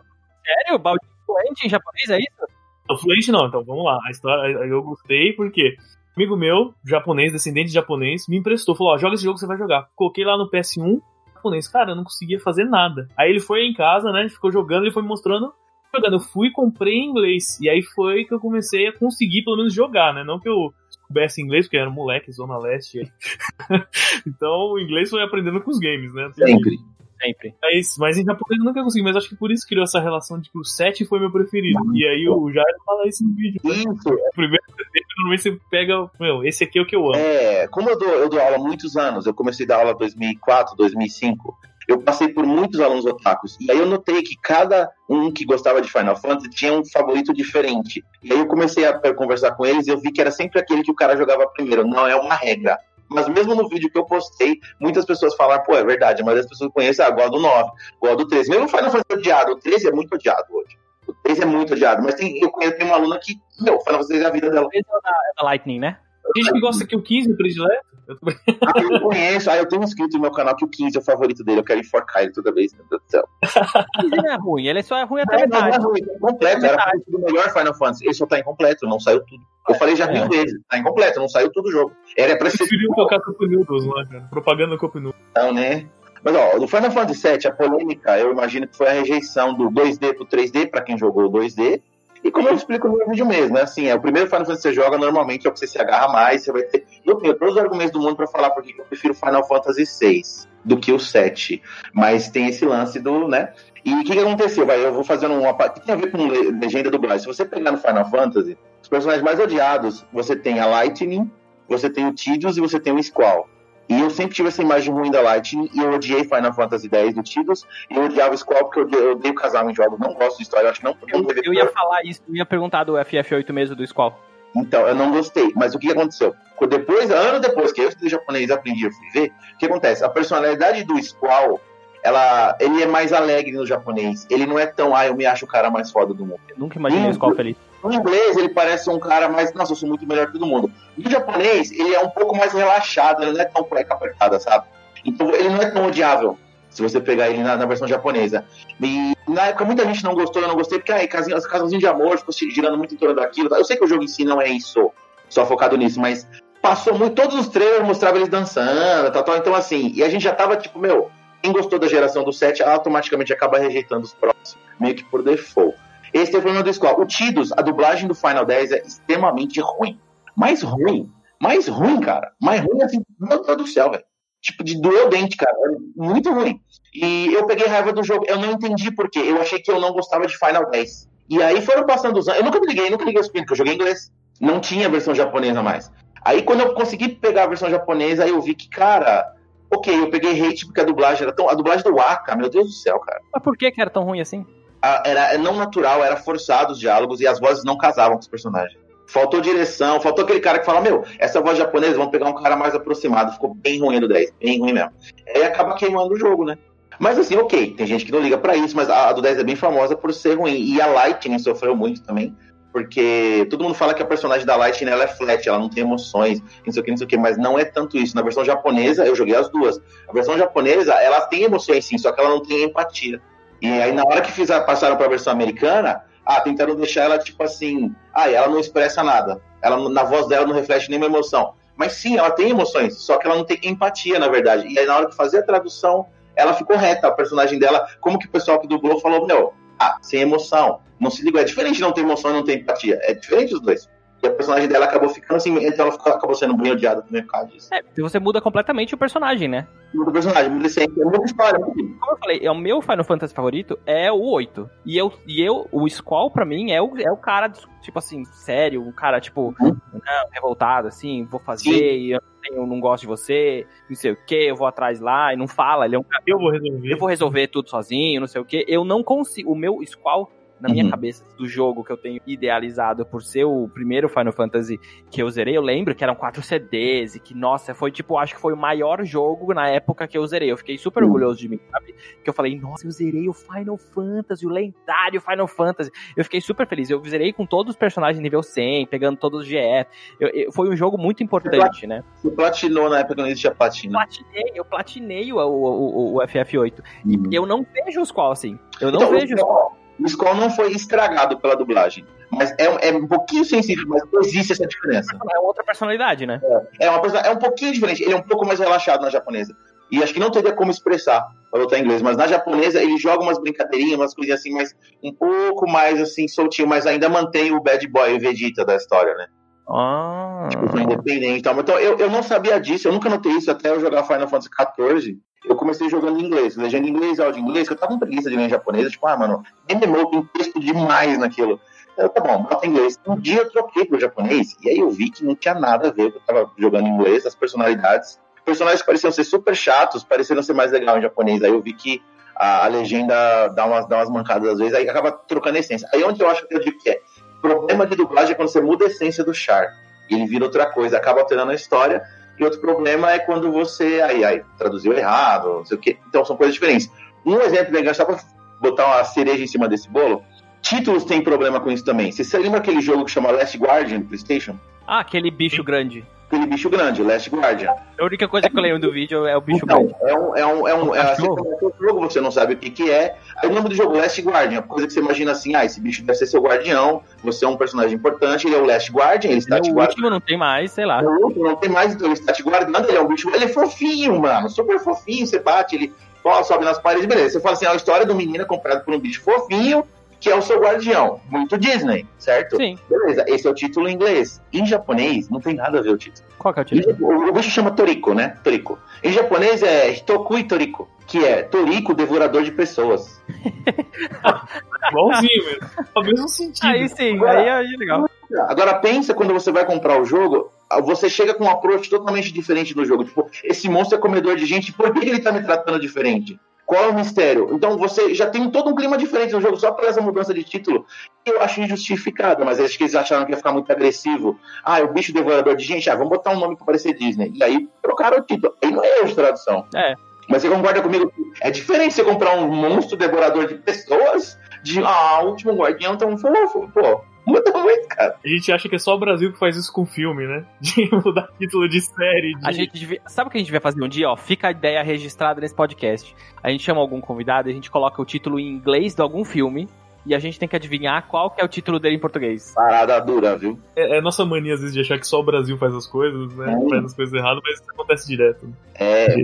Sério? Balde fluente em japonês, é isso? Não, fluente não, então vamos lá. A história, eu gostei porque amigo meu, japonês, descendente de japonês, me emprestou. Falou: Ó, joga esse jogo que você vai jogar. Coloquei lá no PS1, japonês. Cara, eu não conseguia fazer nada. Aí ele foi em casa, né? Ficou jogando, ele foi me mostrando. Jogando, eu fui e comprei em inglês. E aí foi que eu comecei a conseguir pelo menos jogar, né? Não que eu soubesse inglês, porque eu era um moleque, Zona Leste. <laughs> então o inglês foi aprendendo com os games, né? Sempre. Sempre. Mas, mas em japonês eu nunca consegui, mas acho que por isso criou essa relação de que o 7 foi meu preferido. E aí o Jairo fala isso no vídeo. Isso, O primeiro normalmente você pega, meu, esse aqui é o que eu amo. É, como eu dou, eu dou aula há muitos anos, eu comecei a dar aula em 2004, 2005, eu passei por muitos alunos otakus. E aí eu notei que cada um que gostava de Final Fantasy tinha um favorito diferente. E aí eu comecei a a conversar com eles e eu vi que era sempre aquele que o cara jogava primeiro. Não é uma regra. Mas mesmo no vídeo que eu postei, muitas pessoas falaram, pô, é verdade, mas as pessoas conhecem, ah, gosto do 9, gosto do 13. Mesmo Final Fantasy odiado, o 13 é muito odiado hoje. O 13 é muito odiado, mas tem, eu conheço tem uma aluna que, meu, Final Fantasy é a vida dela. É o da, é da Lightning, né? Tem gente que gosta que o 15 é predileto. Eu tô... Ah, eu conheço. Ah, eu tenho inscrito no meu canal que o 15 é o favorito dele. Eu quero enforcar ele toda vez, meu Deus do céu. Ele não é ruim, ele só é ruim até É, não, não é metade. ruim, tá incompleto. Era o melhor Final Fantasy. Ele só tá incompleto, não saiu tudo. Eu falei já mil É. vezes. Tá incompleto, não saiu tudo o jogo. Era pra ser. preferiu colocar Cup Noodles lá, cara. Propaganda Cup Noodles. Não, né? Mas, ó, no Final Fantasy VII, a polêmica, eu imagino que foi a rejeição do 2D pro 3D, pra quem jogou o 2D. E como eu explico no meu vídeo mesmo, é assim, é o primeiro Final Fantasy que você joga, normalmente é o que você se agarra mais, você vai ter... Eu tenho todos os argumentos do mundo pra falar porque eu prefiro Final Fantasy VI do que o 7. Mas tem esse lance do, né? E o que, que aconteceu? Vai, eu vou fazendo uma... pa- que tem a ver com le- legenda dublagem. Se você pegar no Final Fantasy, os personagens mais odiados, você tem a Lightning, você tem o Tidus e você tem o Squall. E eu sempre tive essa imagem ruim da Lightning e eu odiei Final Fantasy X do Tidus e eu odiava o Squall porque eu odeio, eu odeio casal em jogos, não gosto de história, eu acho que não, não Eu, deve eu ia falar isso, eu ia perguntar do FF8 mesmo, do Squall. Então, eu não gostei. Mas o que aconteceu? Depois, ano depois que eu estudei japonês e aprendi, eu fui ver, o que acontece? A personalidade do Squall, ela, ele é mais alegre no japonês. Ele não é tão, ah, eu me acho o cara mais foda do mundo. Eu nunca imaginei o Squall feliz. No inglês, ele parece um cara mais, nossa, eu sou muito melhor que todo mundo. No japonês, ele é um pouco mais relaxado, ele não é tão cueca apertada, sabe? Então, ele não é tão odiável, se você pegar ele na, na versão japonesa. E na época, muita gente não gostou, eu não gostei, porque ai, casinho, as casalzinhos de amor ficou girando muito em torno daquilo. Eu sei que o jogo em si não é isso, só focado nisso, mas passou muito, todos os trailers mostravam eles dançando, tal, tal. Então, assim, e a gente já tava tipo, meu, quem gostou da geração do 7 automaticamente acaba rejeitando os próximos, meio que por default. Esse é o problema do Squall. O Tidus, a dublagem do Final 10 é extremamente ruim. Mais ruim. Mais ruim, cara. Mais ruim assim, meu Deus do céu, velho. Tipo, de doer o dente, cara. É muito ruim. E eu peguei raiva do jogo. Eu não entendi por quê. Eu achei que eu não gostava de Final 10. E aí foram passando os anos. Eu nunca me liguei, nunca liguei os porque eu joguei inglês. Não tinha a versão japonesa mais. Aí quando eu consegui pegar a versão japonesa, aí eu vi que, cara, ok, eu peguei hate porque a dublagem era tão. A dublagem do Waka, meu Deus do céu, cara. Mas por que que era tão ruim assim? Era não natural, era forçado os diálogos e as vozes não casavam com os personagens. Faltou direção, faltou aquele cara que fala, meu, essa voz japonesa, vamos pegar um cara mais aproximado. Ficou bem ruim do 10, bem ruim mesmo. Aí acaba queimando o jogo, né? Mas assim, ok, tem gente que não liga pra isso, mas a, a do 10 é bem famosa por ser ruim. E a Lightning sofreu muito também, porque todo mundo fala que a personagem da Lightning ela é flat, ela não tem emoções, não sei o que, não sei o que, mas não é tanto isso. Na versão japonesa, eu joguei as duas. A versão japonesa, ela tem emoções sim, só que ela não tem empatia. E aí, na hora que fizeram, passaram pra versão americana, ah, tentaram deixar ela tipo assim, ah, ela não expressa nada. Ela, na voz dela não reflete nenhuma emoção. Mas sim, ela tem emoções, só que ela não tem empatia, na verdade. E aí, na hora que fazer a tradução, ela ficou reta, a personagem dela, como que o pessoal que dublou falou, meu, ah, sem emoção. Não se liga, é diferente não ter emoção e não ter empatia. É diferente os dois. E a personagem dela acabou ficando assim, então ela ficou- acabou sendo bem odiada também por causa disso. É, porque você muda completamente o personagem, né? Muda o personagem, muda sempre, é muita história. muito- Como eu falei, é o meu Final Fantasy favorito é o 8. E eu, e eu o Squall, pra mim, é o, é o cara, tipo assim, sério, o cara, tipo, Uhum. não, revoltado, assim, vou fazer, Sim. e eu não, tenho- não gosto de você, não sei o que, eu vou atrás lá, e não fala, ele é um cara, Eu vou resolver. eu vou resolver tudo sozinho, não sei o que. Eu não consigo, o meu Squall na minha Uhum. cabeça, do jogo que eu tenho idealizado por ser o primeiro Final Fantasy que eu zerei, eu lembro que eram quatro CDs e que, nossa, foi tipo, acho que foi o maior jogo na época que eu zerei. Eu fiquei super Uhum. orgulhoso de mim, sabe? Que eu falei, nossa, eu zerei o Final Fantasy, o lendário Final Fantasy. Eu fiquei super feliz. Eu zerei com todos os personagens nível 100, pegando todos os GF. Eu- eu- foi um jogo muito importante, né? Você platinou na época que não existia platina. Platinei, eu platinei o, o, o, o FF8. Uhum. Eu não vejo os qual, assim. Eu não Então, vejo o Skol- O Skol não foi estragado pela dublagem. Mas é, é um pouquinho sensível, mas existe essa diferença. É outra personalidade, né? É, uma pessoa, é um pouquinho diferente. Ele é um pouco mais relaxado na japonesa. E acho que não teria como expressar para botar em inglês. Mas na japonesa ele joga umas brincadeirinhas, umas coisinhas assim, mas um pouco mais assim, soltinho, mas ainda mantém o bad boy, o Vegeta da história, né? Ah. Tipo, foi independente e tal. Então eu, eu não sabia disso, eu nunca notei isso até eu jogar Final Fantasy XIV. Eu comecei jogando em inglês, legenda em inglês, áudio em inglês, que eu tava com preguiça de ler em japonês. Tipo, ah, mano, MMO tem texto demais naquilo. Eu, tá bom, bota em inglês. Um dia eu troquei pro japonês, e aí eu vi que não tinha nada a ver, eu tava jogando em inglês, as personalidades. Personagens que pareciam ser super chatos, pareciam ser mais legal em japonês. Aí eu vi que a, a legenda dá umas, dá umas mancadas às vezes, aí acaba trocando a essência. Aí onde eu acho que eu digo que é. Problema de dublagem é quando você muda a essência do char. Ele vira outra coisa, acaba alterando a história. E outro problema é quando você aí, aí traduziu errado, não sei o quê. Então são coisas diferentes. Um exemplo legal, só pra botar uma cereja em cima desse bolo, títulos têm problema com isso também. Você lembra aquele jogo que chama Last Guardian PlayStation? Ah, aquele bicho grande. Aquele bicho grande, Last Guardian. A única coisa que eu lembro do vídeo é o bicho Então, grande. é um. É um, é um é, você começa o jogo, você não sabe o que, que é. Aí o nome do jogo, Last Guardian, coisa que você imagina assim, ah, esse bicho deve ser seu guardião, você é um personagem importante, ele é o Last Guardian, ele está Ele te é o guardando. último, não tem mais, sei lá. É o último, não tem mais, então ele está te guardando, ele é um bicho, ele é fofinho, mano, super fofinho, você bate, ele sobe nas paredes, beleza. Você fala assim, é a história do menino comprado por um bicho fofinho, que é o seu guardião. Muito Disney, certo? Sim. Beleza, esse é o título em inglês. Em japonês, não tem nada a ver o título. Qual que é o título? O, o bicho chama Toriko, né? Toriko. Em japonês é Hitokui Toriko, que é Toriko, devorador de pessoas. <laughs> Igualzinho mesmo. Faz o mesmo sentido. Aí sim, aí é legal. Agora pensa quando você vai comprar o jogo, você chega com um approach totalmente diferente do jogo. Tipo, esse monstro é comedor de gente, por que ele tá me tratando diferente? Qual é o mistério? Então você já tem todo um clima diferente no jogo só por essa mudança de título. que Eu acho injustificado, mas acho que eles acharam que ia ficar muito agressivo. Ah, é o bicho devorador de gente? Ah, vamos botar um nome pra parecer Disney. E aí trocaram o título. Aí não é erro de tradução. É. Mas você concorda comigo é diferente você comprar um monstro devorador de pessoas de ah, o último guardião tão fofo. Pô, muda muito, cara. A gente acha que é só o Brasil que faz isso com filme, né? <laughs> De mudar título de série. De... A gente devia... Sabe o que a gente vai fazer um dia? Ó, fica a ideia registrada nesse podcast. A gente chama algum convidado e a gente coloca o título em inglês de algum filme e a gente tem que adivinhar qual que é o título dele em português. Parada dura, viu? É, é nossa mania, às vezes, de achar que só o Brasil faz as coisas, né? É. Faz as coisas erradas, mas isso acontece direto. É.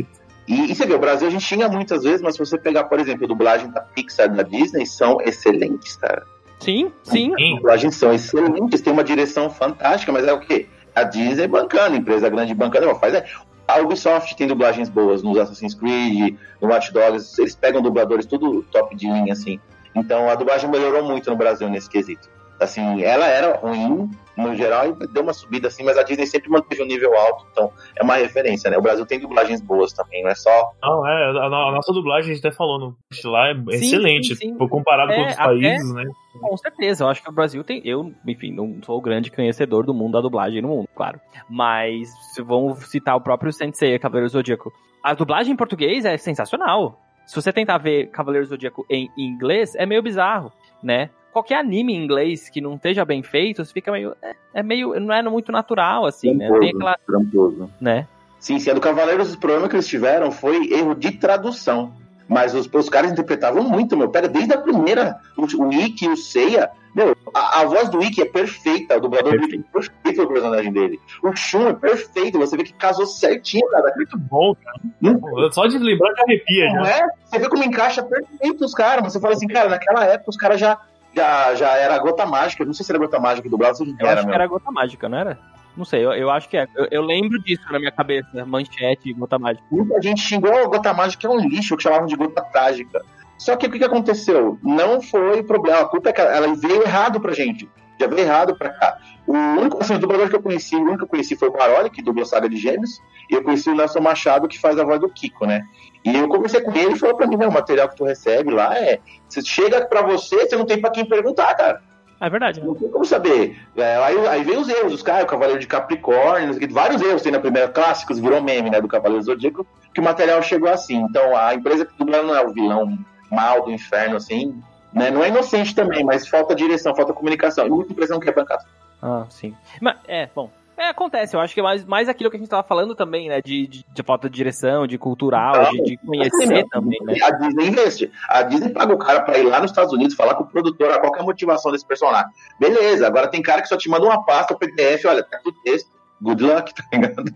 E, e você vê, o Brasil a gente xinga muitas vezes, mas se você pegar, por exemplo, a dublagem da Pixar da Disney, são excelentes, cara. Sim, sim. As dublagens são excelentes, tem uma direção fantástica, mas é o quê? A Disney bancando, empresa grande bancando, faz. É. A Ubisoft tem dublagens boas nos Assassin's Creed, no Watch Dogs, eles pegam dubladores tudo top de linha, assim. Então a dublagem melhorou muito no Brasil nesse quesito. Assim, ela era ruim no geral e deu uma subida assim, mas a Disney sempre manteve um nível alto, então é uma referência, né? O Brasil tem dublagens boas também, não é só. Não, é, a, a nossa dublagem, a gente até falou no lá, é Sim, excelente. sim, sim. Tipo, comparado É, com outros até- países, né? Com certeza, eu acho que o Brasil tem. Eu, enfim, não sou o grande conhecedor do mundo da dublagem no mundo, claro. Mas se vamos citar o próprio Sensei, Cavaleiro Zodíaco. A dublagem em português é sensacional. Se você tentar ver Cavaleiro Zodíaco em inglês, é meio bizarro, né? Qualquer anime em inglês que não esteja bem feito, você fica meio. É, é meio. Não é muito natural, assim, né? Tem aquela. tramposo. né? Sim, sim, a do Cavaleiros, o problema que eles tiveram foi erro de tradução. Mas os, os caras interpretavam muito, meu. Pega desde a primeira, o, o Ikki e o Seiya. Meu, a, a voz do Ikki é perfeita, o dublador do Ikki é perfeito o personagem dele. O Shun é perfeito, você vê que casou certinho, cara. Muito bom, cara. Não, Só de lembrar que arrepia não já. é? Você vê como encaixa perfeito os caras. Você fala assim, cara, naquela época os caras já, já, já era gota mágica. Não sei se era gota mágica se não Eu era, acho que era gota mágica, não era? Não sei, eu, eu acho que é. Eu, eu lembro disso na minha cabeça. Manchete, gota mágica. Muita gente xingou a gota mágica, que é um lixo, que chamavam de gota trágica. Só que o que, que aconteceu? Não foi problema, a culpa é que ela veio errado pra gente. Já veio errado pra cá. O único assim, dublador que eu conheci, o único que eu conheci foi o Baroli, que dublou Saga de Gêmeos, e eu conheci o Nelson Machado, que faz a voz do Kiko, né? E eu conversei com ele e falou pra mim, não, o material que tu recebe lá é. Você chega pra você, você não tem pra quem perguntar, cara. É verdade. Não tem como saber. É, aí, aí vem os erros, os caras, o Cavaleiro de Capricórnio, vários erros tem na primeira, clássicos, virou meme, né, do Cavaleiro Zodíaco, que o material chegou assim. Então a empresa que dubla não é o vilão mal do inferno, assim, né? Não é inocente também, mas falta direção, falta comunicação. E muita empresa não quer bancar. Ah, sim. Mas, é, bom, é, acontece, eu acho que é mais, mais aquilo que a gente tava falando também, né? De, de, de falta de direção, de cultural, então, de, de, conhecer assim, também, né? A Disney investe. A Disney paga o cara pra ir lá nos Estados Unidos falar com o produtor a qualquer motivação desse personagem. Beleza, agora tem cara que só te manda uma pasta, o PDF, olha, tá aqui o texto. Good luck, <laughs> tá ligado?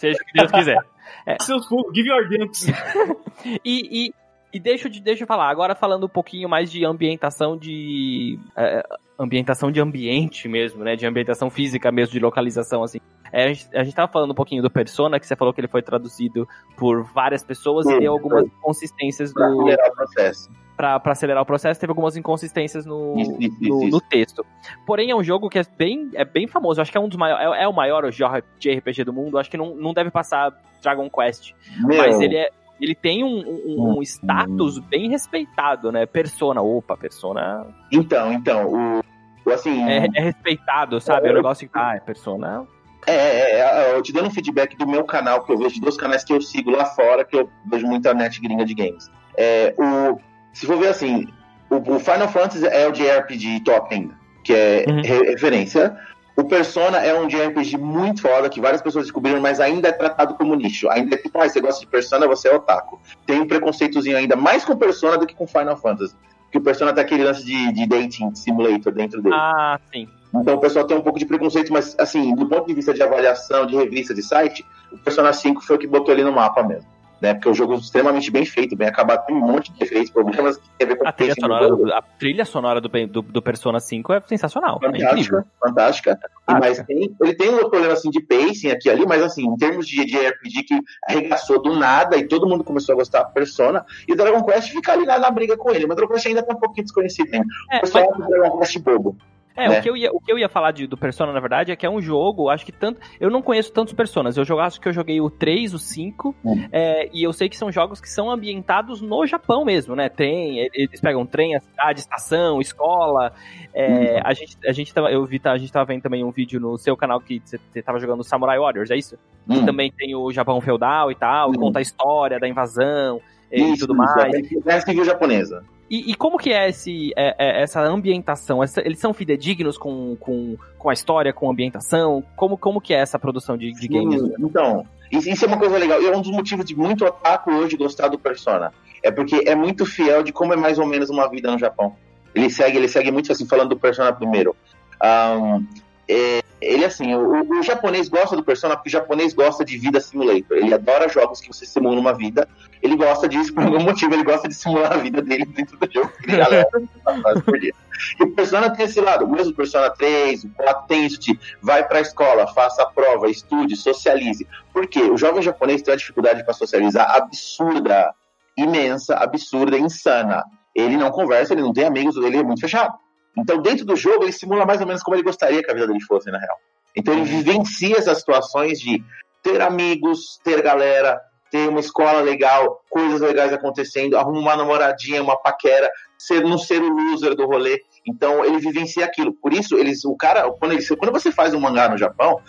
Seja o que Deus quiser. É. Seus give your drinks. <laughs> e, e, e deixa, de, deixa eu falar, agora falando um pouquinho mais de ambientação de. É, ambientação de ambiente mesmo, né? De ambientação física mesmo, de localização, assim. É, a, gente, a gente tava falando um pouquinho do Persona, que você falou que ele foi traduzido por várias pessoas Sim, e deu algumas inconsistências pra do. acelerar o processo. Pra, pra acelerar o processo, teve algumas inconsistências no, isso, isso, no, isso. no, texto. Porém, é um jogo que é bem, é bem famoso. Eu acho que é um dos maiores. É, é o maior JRPG do mundo. Eu acho que não, não deve passar Dragon Quest. Meu. Mas ele é, ele tem um, um, um, status bem respeitado, né? Persona, opa, Persona. Então, então, o. Assim. É, é respeitado, sabe? É, o negócio que. Ah, é Persona. É, é, é, eu te dando um feedback do meu canal, que eu vejo, dos canais que eu sigo lá fora, que eu vejo muita net gringa de games. É, o, se for ver assim, o, o Final Fantasy é o JRPG top ainda, que é uhum. referência. O Persona é um JRPG muito foda, que várias pessoas descobriram, mas ainda é tratado como nicho. Ainda é tipo, ah, você gosta de Persona, você é otaku. Tem um preconceitozinho ainda mais com Persona do que com Final Fantasy. Porque o Persona tem aquele lance de, de dating simulator dentro dele. Ah, sim. Então o pessoal tem um pouco de preconceito, mas assim, do ponto de vista de avaliação, de revista, de site, o Persona 5 foi o que botou ele no mapa mesmo né? Porque o jogo é extremamente bem feito, bem acabado, tem um monte de defeitos, problemas que tem a ver com a trilha sonora, a trilha sonora do, do, do, Persona 5 é sensacional. É fantástica, é fantástica. mas tem, ele tem um problema assim de pacing aqui ali, mas assim, em termos de, de RPG que arregaçou do nada e todo mundo começou a gostar do Persona, e o Dragon Quest fica ali na, na briga com ele. Mas o Dragon Quest ainda tá um pouquinho desconhecido ainda. É, o pessoal mas... Dragon Quest bobo. É, né? o, que eu ia, o que eu ia falar de, do Persona, na verdade, é que é um jogo, acho que tanto. Eu não conheço tantos Personas. Eu jogo, acho que eu joguei o 3, o 5, hum. é, e eu sei que são jogos que são ambientados no Japão mesmo, né? Tem, eles pegam trem, a cidade, estação, escola. É, hum. a, gente, a gente tava, eu vi, tá, a gente tava vendo também um vídeo no seu canal que você tava jogando Samurai Warriors, é isso? Hum. E também tem o Japão feudal e tal, hum. conta a história da invasão e tudo mais. É a civil japonesa. E, e, como que é, esse, é, é, essa ambientação? Essa, eles são fidedignos com, com, com a história, com a ambientação? Como, como que é essa produção de, de games? então, isso é uma coisa legal. E é um dos motivos de muito otaku hoje gostar do Persona. É porque é muito fiel de como é mais ou menos uma vida no Japão. Ele segue, ele segue muito assim, falando do Persona primeiro. Um, é, ele assim, o, o, japonês gosta do Persona porque o japonês gosta de vida simulator. Ele adora jogos que você simula uma vida. Ele gosta disso por algum motivo. Ele gosta de simular a vida dele dentro do jogo. Galera, <laughs> por dia. E o Persona tem esse lado. Mesmo o Persona 3, o 4 tem isso de vai pra escola, faça a prova, estude, socialize. Por quê? O jovem japonês tem uma dificuldade para socializar absurda, imensa, absurda, insana. Ele não conversa, ele não tem amigos, ele é muito fechado. Então, dentro do jogo, ele simula mais ou menos como ele gostaria que a vida dele fosse, na real. Então, ele vivencia essas situações de ter amigos, ter galera, ter uma escola legal, coisas legais acontecendo, arruma uma namoradinha, uma paquera, ser, não ser o loser do rolê. Então, ele vivencia aquilo. Por isso, eles, o cara, quando, ele, quando você faz um mangá no Japão,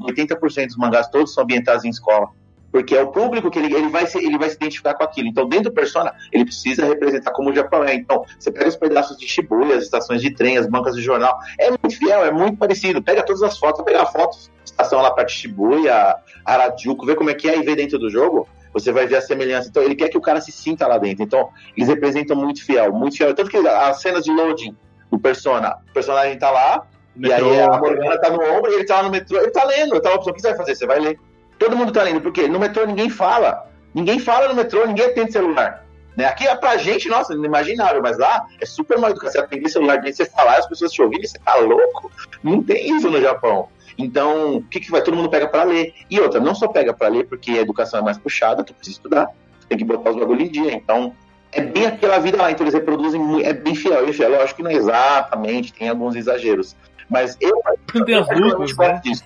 80% dos mangás todos são ambientados em escola porque é o público que ele, ele, vai se, ele vai se identificar com aquilo. Então, dentro do Persona, ele precisa representar como o Japão é. Então, você pega os pedaços de Shibuya, as estações de trem, as bancas de jornal, é muito fiel, é muito parecido. Pega todas as fotos, pega a foto, estação lá de Shibuya, Harajuku, vê como é que é e vê dentro do jogo, você vai ver a semelhança. Então, ele quer que o cara se sinta lá dentro. Então, eles representam muito fiel, muito fiel. Tanto que as cenas de loading do Persona, o personagem tá lá, metrô. e aí a Morgana tá no ombro e ele tá lá no metrô, ele tá lendo. A opção, o que você vai fazer? Você vai ler. Todo mundo tá lendo, porque no metrô ninguém fala. Ninguém fala no metrô, ninguém atende celular. Né? Aqui é pra gente, nossa, inimaginável, mas lá é super mal educação. Você atender celular, você falar, as pessoas te ouvirem, você tá louco? Não tem isso no Japão. Então, o que, que vai? Todo mundo pega para ler. E outra, não só pega para ler porque a educação é mais puxada, tu precisa estudar, tu tem que botar os bagulho em dia. Então, é bem aquela vida lá, então eles reproduzem, é bem fiel, é fiel. Lógico que não é exatamente, tem alguns exageros. Mas eu, eu lutas, gosto né? disso.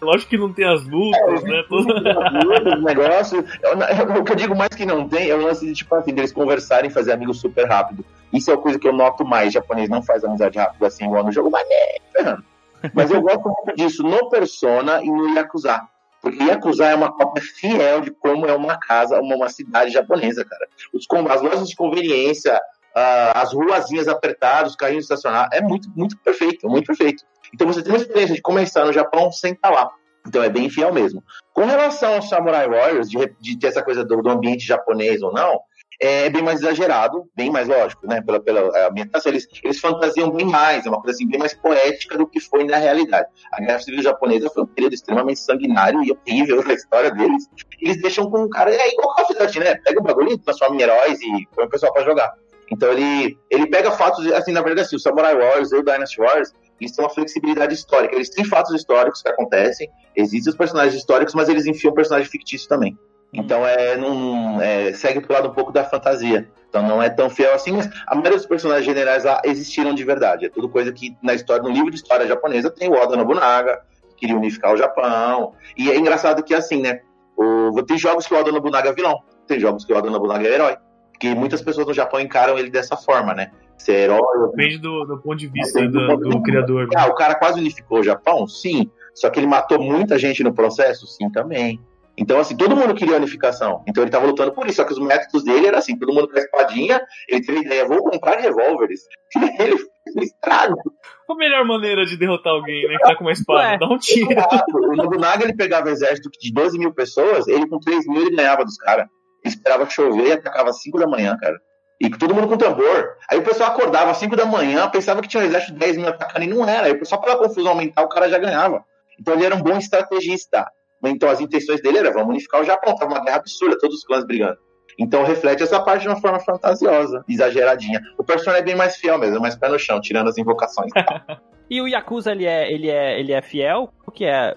Lógico que não tem as lutas, né? <laughs> Toda- o negócio. eu- eu- O que eu digo mais que não tem é o lance de, tipo assim, deles conversarem e fazer amigos super rápido. Isso é uma coisa que eu noto mais. O japonês não faz amizade rápido assim, igual no jogo, mas é. Mas eu gosto muito disso no Persona e no Yakuza. Porque Yakuza é uma cópia fiel de como é uma casa, uma, uma cidade japonesa, cara. Os, as lojas de conveniência, ah, as ruazinhas apertadas, os carrinhos estacionados, é muito, muito perfeito, muito perfeito. Então você tem uma experiência de começar no Japão sem estar lá. Então é bem fiel mesmo. Com relação ao Samurai Warriors, de, de ter essa coisa do, do ambiente japonês ou não, é bem mais exagerado, bem mais lógico, né? Pela, pela ambientação, eles, eles fantasiam bem mais, é uma coisa assim, bem mais poética do que foi na realidade. A Guerra Civil Japonesa foi um período extremamente sanguinário e horrível <laughs> na história deles. Eles deixam com um cara, é igual Call of né? Pega o bagulho, transforma em heróis e põe o pessoal pra jogar. Então ele, ele pega fatos, assim, na verdade, assim, o Samurai Wars e o Dynasty Wars, eles têm uma flexibilidade histórica. Eles têm fatos históricos que acontecem, existem os personagens históricos, mas eles enfiam personagem fictício também. Então é, não, é, segue pro lado um pouco da fantasia. Então não é tão fiel assim, mas a maioria dos personagens generais lá existiram de verdade. É tudo coisa que na história, no livro de história japonesa tem o Oda Nobunaga, que queria unificar o Japão. E é engraçado que assim, né? O, tem jogos que o Oda Nobunaga é vilão, tem jogos que o Oda Nobunaga é herói. Porque muitas pessoas no Japão encaram ele dessa forma, né? Ser herói. Depende do, do ponto de vista do, do criador. né? Ah, o cara quase unificou o Japão? Sim. Só que ele matou muita gente no processo? Sim, também. Então, assim, todo mundo queria unificação. Então ele tava lutando por isso. Só que os métodos dele eram assim: todo mundo com a espadinha. Ele teve a ideia: vou comprar revólveres. <laughs> Ele fez um estrago. Qual a melhor maneira de derrotar alguém, né? Que tá com uma espada? Ué. Dá um tiro. <laughs> O Nobunaga ele pegava um exército de 12 mil pessoas. Ele com 3 mil ele ganhava dos caras. Ele esperava chover e atacava às 5 da manhã, cara. E todo mundo com tambor. Aí o pessoal acordava às 5 da manhã, pensava que tinha um exército de 10 mil atacando e não era. Aí só pela confusão mental o cara já ganhava. Então ele era um bom estrategista. Então as intenções dele eram vamos unificar o Japão. Tava uma guerra absurda, todos os clãs brigando. Então reflete essa parte de uma forma fantasiosa, exageradinha. O personagem é bem mais fiel mesmo, é mais pé no chão, tirando as invocações. <laughs> E o Yakuza, ele é, ele é, ele é fiel? O que é?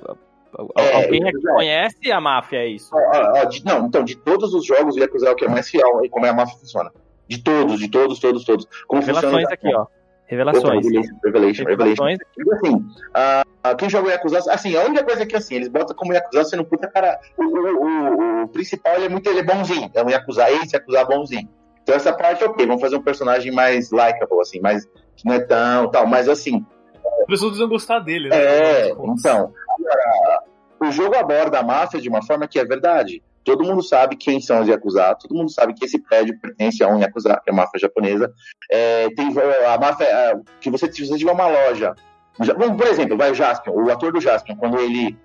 É, Alguém aqui é. conhece a máfia, é isso? Ó, ó, de- não, então, de todos os jogos, o Yakuza é o que é mais fiel e como é a máfia funciona. De todos, de todos, todos, todos. Como Revelações funciona aqui, ó. Opa, Revelações. Revelation, Revelation, Revelation. Revelações. Tipo assim, ah, quem joga o Yakuza, assim, a única coisa é que assim, eles botam como Yakuza sendo puta cara. O, o, o, o principal ele é muito ele é bonzinho. É um Yakuza esse, Yakuza bonzinho. Então essa parte, ok, vamos fazer um personagem mais likeable, assim, mais que não é tão tal, mas assim, As pessoas precisam gostar dele, né? é, então, agora, o jogo aborda a máfia de uma forma que é verdade. Todo mundo sabe quem são os Yakuza, todo mundo sabe que esse prédio pertence a um Yakuza, que é a máfia japonesa. É, tem a máfia, é, que você, se você tiver uma loja, vamos, por exemplo, vai o Jaspion, o ator do Jaspion, quando ele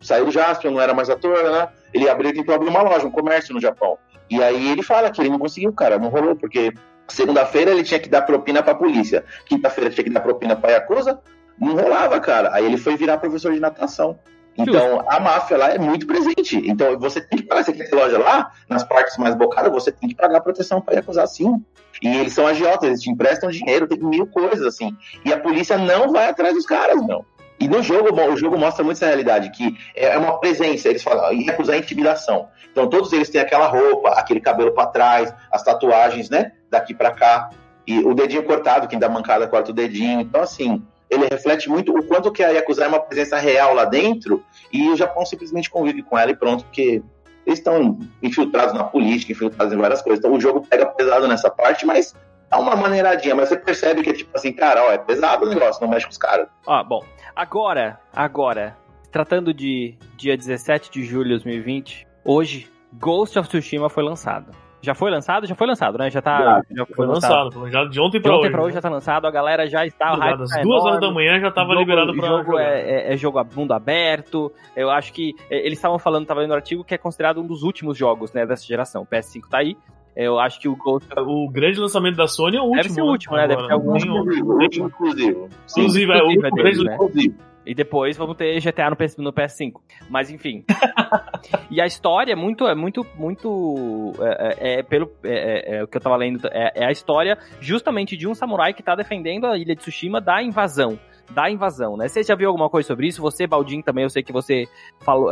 saiu do Jaspion, não era mais ator, né? Ele abriu, tentou abrir uma loja, um comércio no Japão. E aí ele fala que ele não conseguiu, cara, não rolou, porque segunda-feira ele tinha que dar propina pra polícia, quinta-feira tinha que dar propina pra Yakuza, não rolava, cara. Aí ele foi virar professor de natação. Então, a máfia lá é muito presente. Então, você tem que pagar. Você quer loja lá, nas partes mais bocadas, você tem que pagar proteção para acusar sim. E eles são agiotas, eles te emprestam dinheiro, tem mil coisas assim. E a polícia não vai atrás dos caras, não. E no jogo, o jogo mostra muito essa realidade, que é uma presença. Eles falam, e acusar intimidação. Então, todos eles têm aquela roupa, aquele cabelo para trás, as tatuagens, né? Daqui para cá. E o dedinho cortado, quem dá mancada corta o dedinho. Então, assim, ele reflete muito o quanto que a Yakuza é uma presença real lá dentro e o Japão simplesmente convive com ela e pronto, porque eles estão infiltrados na política, infiltrados em várias coisas. Então o jogo pega pesado nessa parte, mas dá uma maneiradinha. Mas você percebe que é tipo assim, cara, ó, é pesado o negócio, não mexe com os caras. Ó, bom, agora, agora, tratando de dia 17 de julho de 2020, hoje, Ghost of Tsushima foi lançado. Já foi lançado? Já foi lançado, né? Já tá. Já, Foi lançado, foi já de ontem De pra ontem hoje. pra hoje já tá lançado, a galera já está. o hype Às tá duas horas enorme. da manhã já tava jogo- liberado pra O jogo jogar. é, é- é jogo a mundo aberto. Eu acho que é, eles estavam falando, tava lendo no artigo, que é considerado um dos últimos jogos né, dessa geração. O PS5 tá aí. Eu acho que o Ghost. O grande lançamento da Sony é o último. Deve ser o último, né? Deve ter algum- um- exclusivo. Sim, Inclusive, é o último é né? exclusivo. E depois vamos ter GTA no, PS, no PS5. Mas enfim. <laughs> e a história é muito. É muito. muito é, é- é pelo. É, é- é o que eu tava lendo. É, a história justamente de um samurai que tá defendendo a ilha de Tsushima da invasão. da invasão, né? Você já viu alguma coisa sobre isso? Você, Baldin, também, eu sei que você falou,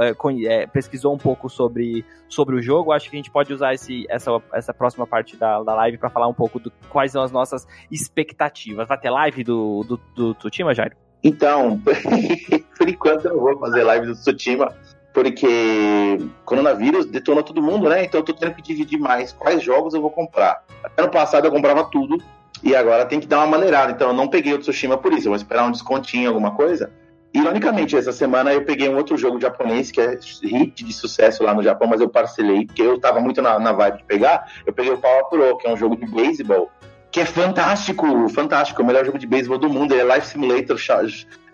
pesquisou um pouco sobre, sobre o jogo. Acho que a gente pode usar esse, essa, essa próxima parte da, da live para falar um pouco do quais são as nossas expectativas. Vai ter live do, do, do Tsushima, Jairo? Então, <laughs> por enquanto eu não vou fazer live do Tsushima, porque coronavírus detonou todo mundo, né? Então eu tô tendo que dividir mais quais jogos eu vou comprar. Ano passado eu comprava tudo, e agora tem que dar uma maneirada. Então eu não peguei o Tsushima por isso. Eu vou esperar um descontinho, alguma coisa. Ironicamente, essa semana eu peguei um outro jogo japonês que é hit de sucesso lá no Japão, mas eu parcelei, porque eu tava muito na, na vibe de pegar. Eu peguei o Power Pro, que é um jogo de beisebol, que é fantástico, fantástico, é o melhor jogo de beisebol do mundo. Ele é Life Simulator,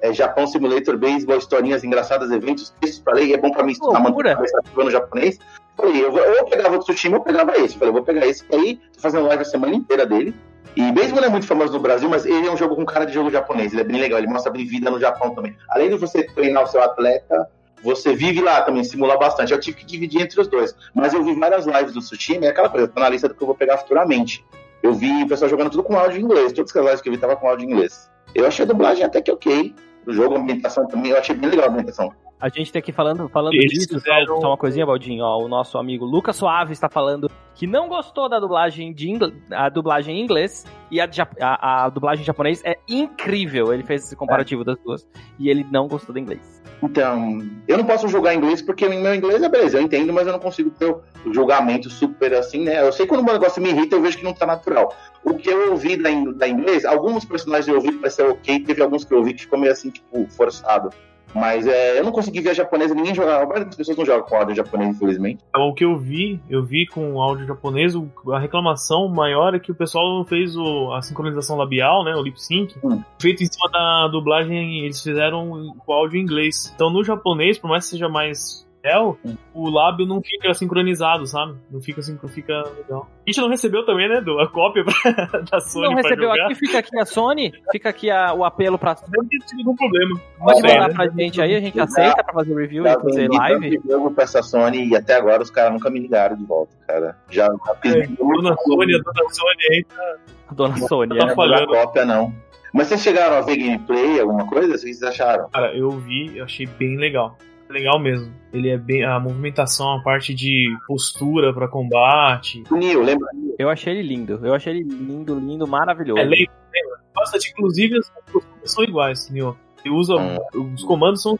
é Japão Simulator, beisebol, historinhas engraçadas, eventos, textos pra ler, e é bom pra mim estudar no japonês. Falei, eu, ou eu pegava o Tsushima ou eu pegava esse. Falei, eu vou pegar esse, aí tô fazendo live a semana inteira dele. E beisebol não é muito famoso no Brasil, mas ele é um jogo com cara de jogo japonês. Ele é bem legal, ele mostra bem vida no Japão também. Além de você treinar o seu atleta, você vive lá também, simula bastante. Eu tive que dividir entre os dois. Mas eu vi várias lives do Tsushima, é aquela coisa, tá na lista do que eu vou pegar futuramente. Eu vi o pessoal jogando tudo com áudio em inglês. Todas as lives que eu vi tava com áudio em inglês. Eu achei a dublagem até que ok. O jogo, a ambientação também, eu achei bem legal a ambientação. A gente tem aqui falando, falando disso, só, só, uma coisinha, Baldinho, ó, o nosso amigo Lucas Suave está falando que não gostou da dublagem de ingl... a dublagem em inglês e a, a, a, dublagem em japonês é incrível. Ele fez esse comparativo é. das duas e ele não gostou do inglês. Então, eu não posso julgar inglês porque meu inglês é beleza, eu entendo, mas eu não consigo ter o julgamento super assim, né? Eu sei quando um negócio me irrita, eu vejo que não tá natural. O que eu ouvi da, inglês, alguns personagens eu ouvi que pareceu ok, teve alguns que eu ouvi que ficou meio assim, tipo, forçado. Mas é, eu não consegui ver a japonesa, ninguém jogava. A maioria das pessoas não joga com áudio japonês, infelizmente. O que eu vi, eu vi com áudio japonês, a reclamação maior é que o pessoal não fez o, a sincronização labial, né? O lip sync, hum. feito em cima da dublagem, eles fizeram com áudio em inglês. Então no japonês, por mais que seja mais o lábio não fica sincronizado, sabe? Não fica assim, fica legal. A gente não recebeu também, né, do, a cópia pra, <laughs> da Sony Não recebeu jogar. aqui, fica aqui a Sony, fica aqui a, o apelo pra... Não tem nenhum problema. Pode mandar né? pra gente aí, a gente aceita pra fazer review e fazer live. Eu jogo pra essa Sony e até agora os caras nunca me ligaram de volta, cara. Já, já fiz... É, dona Sony, a dona Sony aí tá... A dona Sony, tá é. falando. cópia, não. Mas vocês chegaram a ver gameplay, alguma coisa? O que vocês acharam? Cara, eu vi, eu achei bem legal legal mesmo. Ele é bem. A movimentação, a parte de postura para combate. Nil, lembra? Eu achei ele lindo. Eu achei ele lindo, lindo, maravilhoso. É lembra, lembra. Bastante, inclusive as posturas são iguais, Nil. Ele usa. Hum. Os comandos são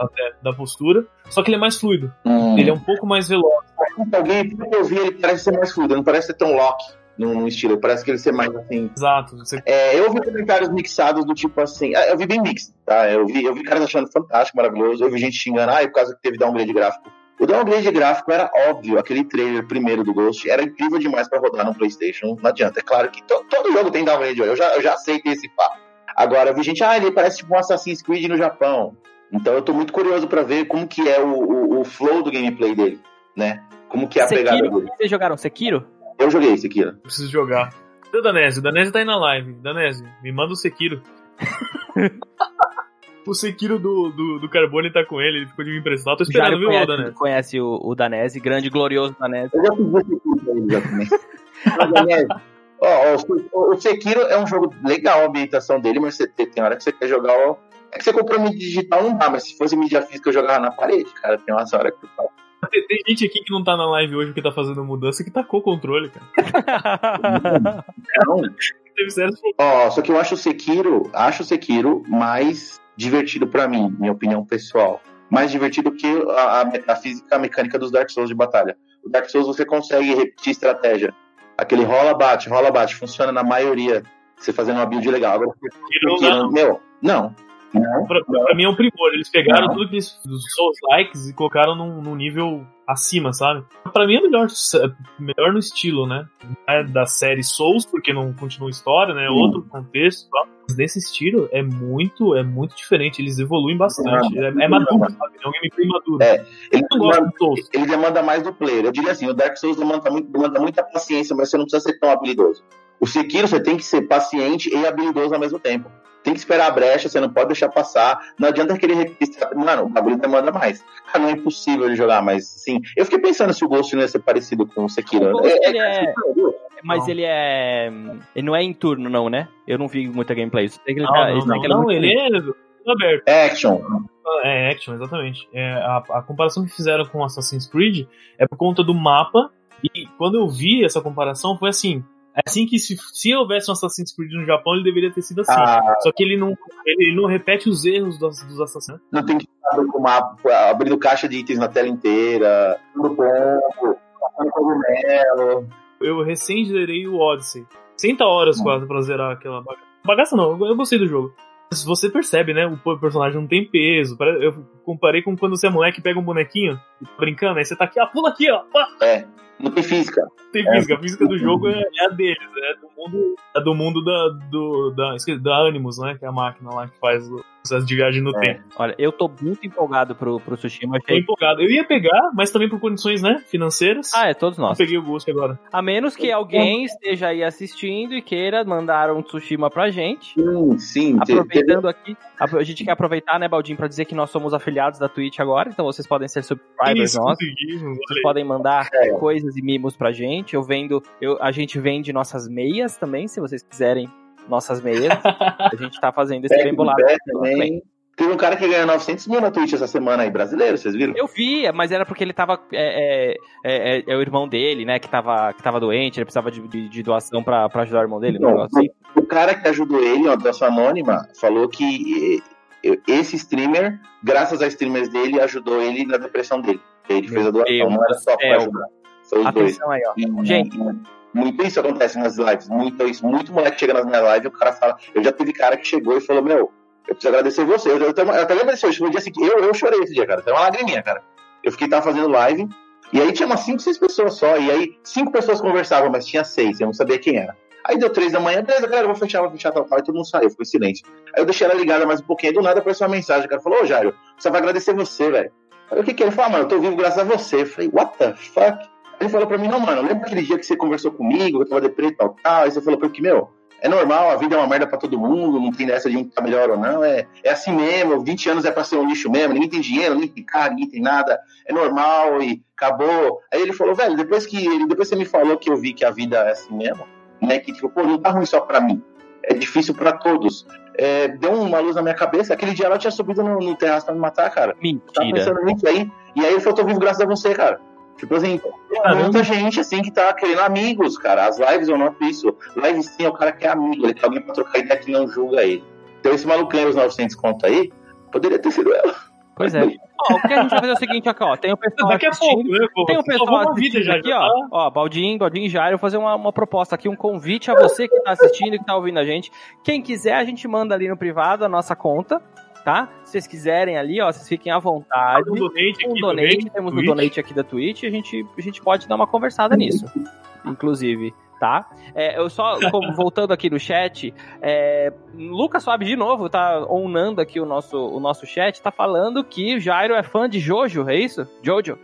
até da postura, só que ele é mais fluido. Hum. Ele é um pouco mais veloz. Alguém, que eu vi, ele parece ser mais fluido, não parece ser tão lock num, estilo. Parece que ele ser mais assim. Exato. Você... É, eu ouvi comentários mixados do tipo assim. Ah, eu vi bem mix, tá? Eu vi, eu vi caras achando fantástico, maravilhoso. Eu vi gente xingando, ah, é por causa que teve downgrade gráfico. O downgrade gráfico era óbvio, aquele trailer primeiro do Ghost era incrível demais para rodar no PlayStation. Não adianta. É claro que to, todo jogo tem downgrade, eu já, eu já aceitei esse papo. Agora, eu vi gente, ah, ele parece tipo um Assassin's Creed no Japão. Então eu tô muito curioso para ver como que é o, o, o, flow do gameplay dele, né? Como que é a Sekiro, pegada dele. Vocês jogaram Sekiro? Eu joguei esse aqui, né? Preciso jogar. Cadê o Danese? O Danese tá aí na live. Danese, me manda o Sekiro. <laughs> o Sekiro do, do, do Carbone tá com ele, ele ficou de me emprestar. Tô esperando, viu, conhece, Danese? conhece o, o Danese, grande glorioso Danese. Eu já fiz o Sekiro pra ele já também. Danese, ó, o, o, Sekiro é um jogo legal, a ambientação dele, mas você, tem hora que você quer jogar. Ó, é que você comprou mídia digital, não dá, mas se fosse mídia física, eu jogava na parede, cara. Tem umas horas que eu falo. Tem, tem, gente aqui que não tá na live hoje porque tá fazendo mudança que tacou o controle, cara. não. Ó, só que eu acho o Sekiro, acho o Sekiro mais divertido para mim, minha opinião pessoal. Mais divertido que a, a, a, física a mecânica dos Dark Souls de batalha. O Dark Souls você consegue repetir estratégia. Aquele rola, bate, rola, bate. Funciona na maioria. Você fazendo uma build legal. Agora, Sekiro, não. meu, não. Pra, pra, mim é um primor. Eles pegaram tudo que dos Souls likes e colocaram num, num, nível acima, sabe? Pra mim é melhor, melhor no estilo, né? É da série Souls, porque não continua a história, né? Hum. Outro contexto. Mas nesse estilo é muito, é muito diferente. Eles evoluem bastante. É, é maduro, sabe? É um gameplay maduro. É, ele, demanda, ele demanda mais do player. Eu diria assim, o Dark Souls demanda, muito, demanda muita paciência, mas você não precisa ser tão habilidoso. O Sekiro você tem que ser paciente e habilidoso ao mesmo tempo. Tem que esperar a brecha, você não pode deixar passar. Não adianta querer repistar. Mano, o bagulho demanda mais. Cara, não é impossível de jogar, mas sim. Eu fiquei pensando se o Ghost não ia ser parecido com o Sekiro. O Ghost, É- é- ele é- Mas Não. ele é. Ele não é em turno, não, né? Eu não vi muita gameplay. Eu sei que ele, Não, tá- não, ele é não, muito ele é tudo aberto. é action. É action, exatamente. É, a, a comparação que fizeram com Assassin's Creed é por conta do mapa. E quando eu vi essa comparação, foi assim. É assim que se, se houvesse um Assassin's Creed no Japão, ele deveria ter sido assim. Ah, Só que ele não, ele não repete os erros dos, dos assassinos. não tem que ficar com abrindo caixa de itens na tela inteira, dando ponto, passando cogumelo. Eu recém zerei o Odyssey. 60 horas quase pra zerar aquela bagaça. Bagaça não, eu gostei do jogo. Você percebe, né? O personagem não tem peso. Eu comparei com quando você é moleque e pega um bonequinho, tá brincando, aí você tá aqui, ah, pula aqui, ó. pá, É, não tem física. Tem física. A física do jogo é, é a deles, é do mundo, é do mundo da, do, da, da Animus, né? Que é a máquina lá que faz o processo de viagem no É. tempo. Olha, eu tô muito empolgado pro, pro Tsushima. Tô Achei... empolgado. Eu ia pegar, mas também por condições, né? Financeiras. Ah, é, todos eu nós. peguei o Ghost agora. A menos que alguém esteja aí assistindo e queira mandar um Tsushima pra gente. Sim, sim. Aproveitando aqui, a gente quer aproveitar, né, Baldinho, pra dizer que nós somos afiliados da Twitch agora, então vocês podem ser subscribers Isso, nossos. Vocês podem mandar É. coisas e mimos pra gente. Eu vendo, eu, a gente vende nossas meias também, se vocês quiserem nossas meias. <laughs> a gente tá fazendo esse bem do bolado. também. Teve um cara que ganhou 900 mil na Twitch essa semana aí, brasileiro, vocês viram? Eu vi, mas era porque ele tava. É, é, é, é- é o irmão dele, né? Que tava, que tava doente, ele precisava de, de- de doação pra, pra ajudar o irmão dele. Não, assim. O cara que ajudou ele, ó, doação anônima, falou que esse streamer, graças a streamers dele, ajudou ele na depressão dele. Ele fez a doação, Deus não era só pra céu. ajudar. Foi os dois. Atenção aí, ó. E- Gente. Muito isso acontece nas lives, muito isso. Muito moleque chega nas minhas lives e o cara fala. Eu já teve cara que chegou e falou: Meu, eu preciso agradecer você. Eu, eu, até- eu até lembro hoje, um dia seguinte. Eu, eu chorei esse dia, cara. Tem uma lagriminha, cara. Eu fiquei, tava fazendo live, e aí tinha umas 5, 6 pessoas só. E aí, cinco pessoas conversavam, mas tinha seis, eu não sabia quem era. Aí deu três da manhã, beleza, galera, vou fechar, vou fechar, tal, tal. E todo mundo saiu, ficou silêncio. Aí eu deixei ela ligada mais um pouquinho, do nada apareceu uma mensagem. O cara falou: Ô, Jairo, só vai agradecer você, velho. Aí o que que ele falou? Ah, mano, eu tô vivo graças a você. Eu falei: What the fuck? Ele falou pra mim, não, mano, lembra aquele dia que você conversou comigo, eu tava deprê tal, tal, aí você falou pra mim que, meu, é normal, a vida é uma merda pra todo mundo, não tem dessa de um tá melhor ou não, é, é assim mesmo, 20 anos é pra ser um lixo mesmo, ninguém tem dinheiro, ninguém tem carro, ninguém tem nada, é normal e acabou. Aí ele falou, velho, depois que ele, depois que você me falou que eu vi que a vida é assim mesmo, né, que tipo, pô, não tá ruim só pra mim, é difícil pra todos. É, deu uma luz na minha cabeça, aquele dia ela tinha subido no, no terraço pra me matar, cara. Tava Mentira. pensando nisso aí. E aí ele falou, tô vivo graças a você, cara. Tipo assim, tem muita gente assim que tá querendo amigos, cara. As lives eu noto isso. Live sim é o cara que é amigo, ele quer alguém pra trocar ideia que não julga ele. Então esse maluquinho, os 900 conto aí, poderia ter sido ela. Pois é. Ó, o que a gente vai fazer é o seguinte, aqui, ó. Tem o pessoal Daqui a assistindo. pouco, né, pô? Tem um Salvou pessoal assistindo já, aqui, já ó. tá. Ó, Baldinho, Baldinho e Jairo, fazer uma, uma proposta aqui, um convite a você que tá assistindo e que tá ouvindo a gente. Quem quiser, a gente manda ali no privado a nossa conta, tá? Se vocês quiserem ali, ó, vocês fiquem à vontade. Um donate Um aqui donate, também. temos o Twitch. donate aqui da Twitch, a gente, a gente pode dar uma conversada nisso, inclusive, tá? É, eu só, como- <laughs> voltando aqui no chat, é, Lucas Suave de novo tá onando aqui o nosso, o nosso chat, tá falando que o Jairo é fã de Jojo, é isso? Jojo?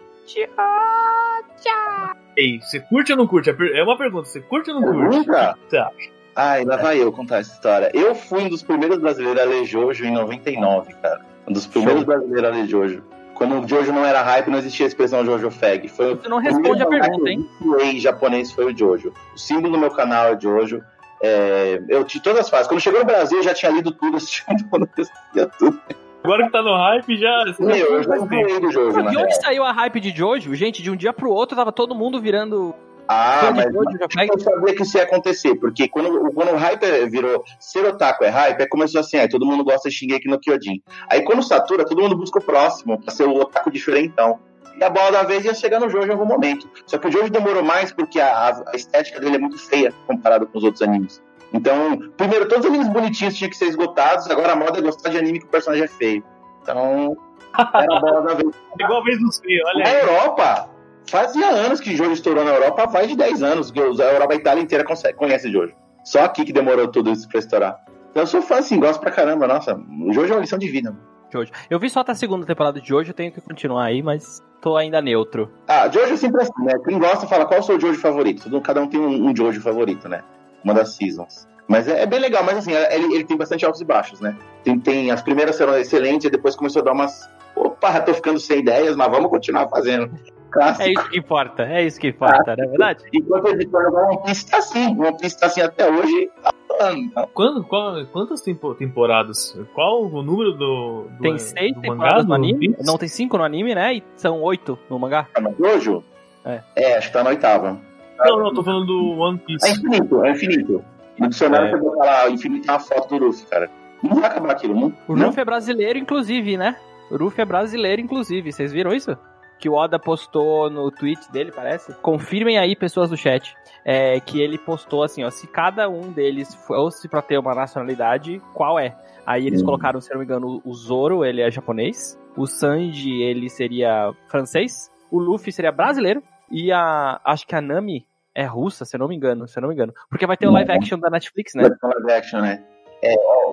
Ei, você curte ou não curte? É É uma pergunta, você curte ou não curte? Nunca? Tá. Ai, lá vai eu contar essa história. Eu fui um dos primeiros brasileiros a ler Jojo em 99, cara. Um dos primeiros brasileiros a ler Jojo. Quando o Jojo não era hype, não existia a expressão Jojo Fag. Foi Você não responde a pergunta, hein? O japonês foi o Jojo. O símbolo do meu canal é Jojo. É, eu tive todas as fases. Quando chegou no Brasil, eu já tinha lido tudo, assistido <laughs> quando eu assistia tudo. Agora que tá no hype, já. Meu, eu já do Jojo, De onde saiu a hype de Jojo? Gente, de um dia pro outro tava todo mundo virando Ah, de mas eu sabia que isso ia acontecer, porque quando, quando o hype virou ser otaku é hype, aí começou assim, aí todo mundo gosta de Shingeki no Kyojin. Aí quando satura, todo mundo busca o próximo, pra ser o otaku diferentão. E a bola da vez ia chegar no Jojo em algum momento. Só que o Jojo demorou mais porque a, a estética dele é muito feia comparado com os outros animes. Então, primeiro, todos os animes bonitinhos tinham que ser esgotados, agora a moda é gostar de anime que o personagem é feio. Então, era a bola da vez. <laughs> Igual a vez dos feios, olha Na aí. Europa, fazia anos que Jojo estourou na Europa, mais de 10 anos que a Europa a Itália inteira consegue, conhece Jojo. Só aqui que demorou tudo isso pra estourar. Então eu sou fã, assim, gosto pra caramba, nossa. O Jojo é uma lição de vida. mano. Jojo. Eu vi só até a segunda temporada de Jojo, eu tenho que continuar aí, mas tô ainda neutro. Ah, Jojo é sempre assim, né? Quem gosta fala qual é o seu Jojo favorito. Cada um tem um, um Jojo favorito, né? Uma das seasons. Mas é, é bem legal, mas assim, ele, ele tem bastante altos e baixos, né? Tem, tem, as primeiras foram excelentes, e depois começou a dar umas. Opa, tô ficando sem ideias, mas vamos continuar fazendo. Clássico. É isso que importa, é isso que importa, não é verdade? Enquanto editor agora One Piece tá assim, One Piece tá assim até hoje. Tá falando, tá? Quando, qual- quantas tempo- temporadas? Qual o número do, do Tem seis do temporadas mangá, no anime? Piece? Não, tem cinco no anime, né? E são oito no mangá. Tá no Jojo? É. acho que tá na oitava. Não, não, tô falando do One É Piece. infinito, é infinito. No dicionário É. você botar lá, infinito é uma foto do Luffy, cara. Não vai acabar aquilo, não? O não? Luffy é brasileiro, inclusive, né? O Luffy é brasileiro, inclusive. Vocês viram isso? Que o Oda postou no tweet dele, parece. Confirmem aí, pessoas do chat. É, que ele postou assim, ó. Se cada um deles fosse pra ter uma nacionalidade, qual é? Aí eles Hum. colocaram, se eu não me engano, o Zoro, ele é japonês. O Sanji, ele seria francês. O Luffy seria brasileiro. E a. Acho que a Nami é russa, se eu não me engano, se eu não me engano. Porque vai ter o live action da Netflix, né? Vai ter live action, né?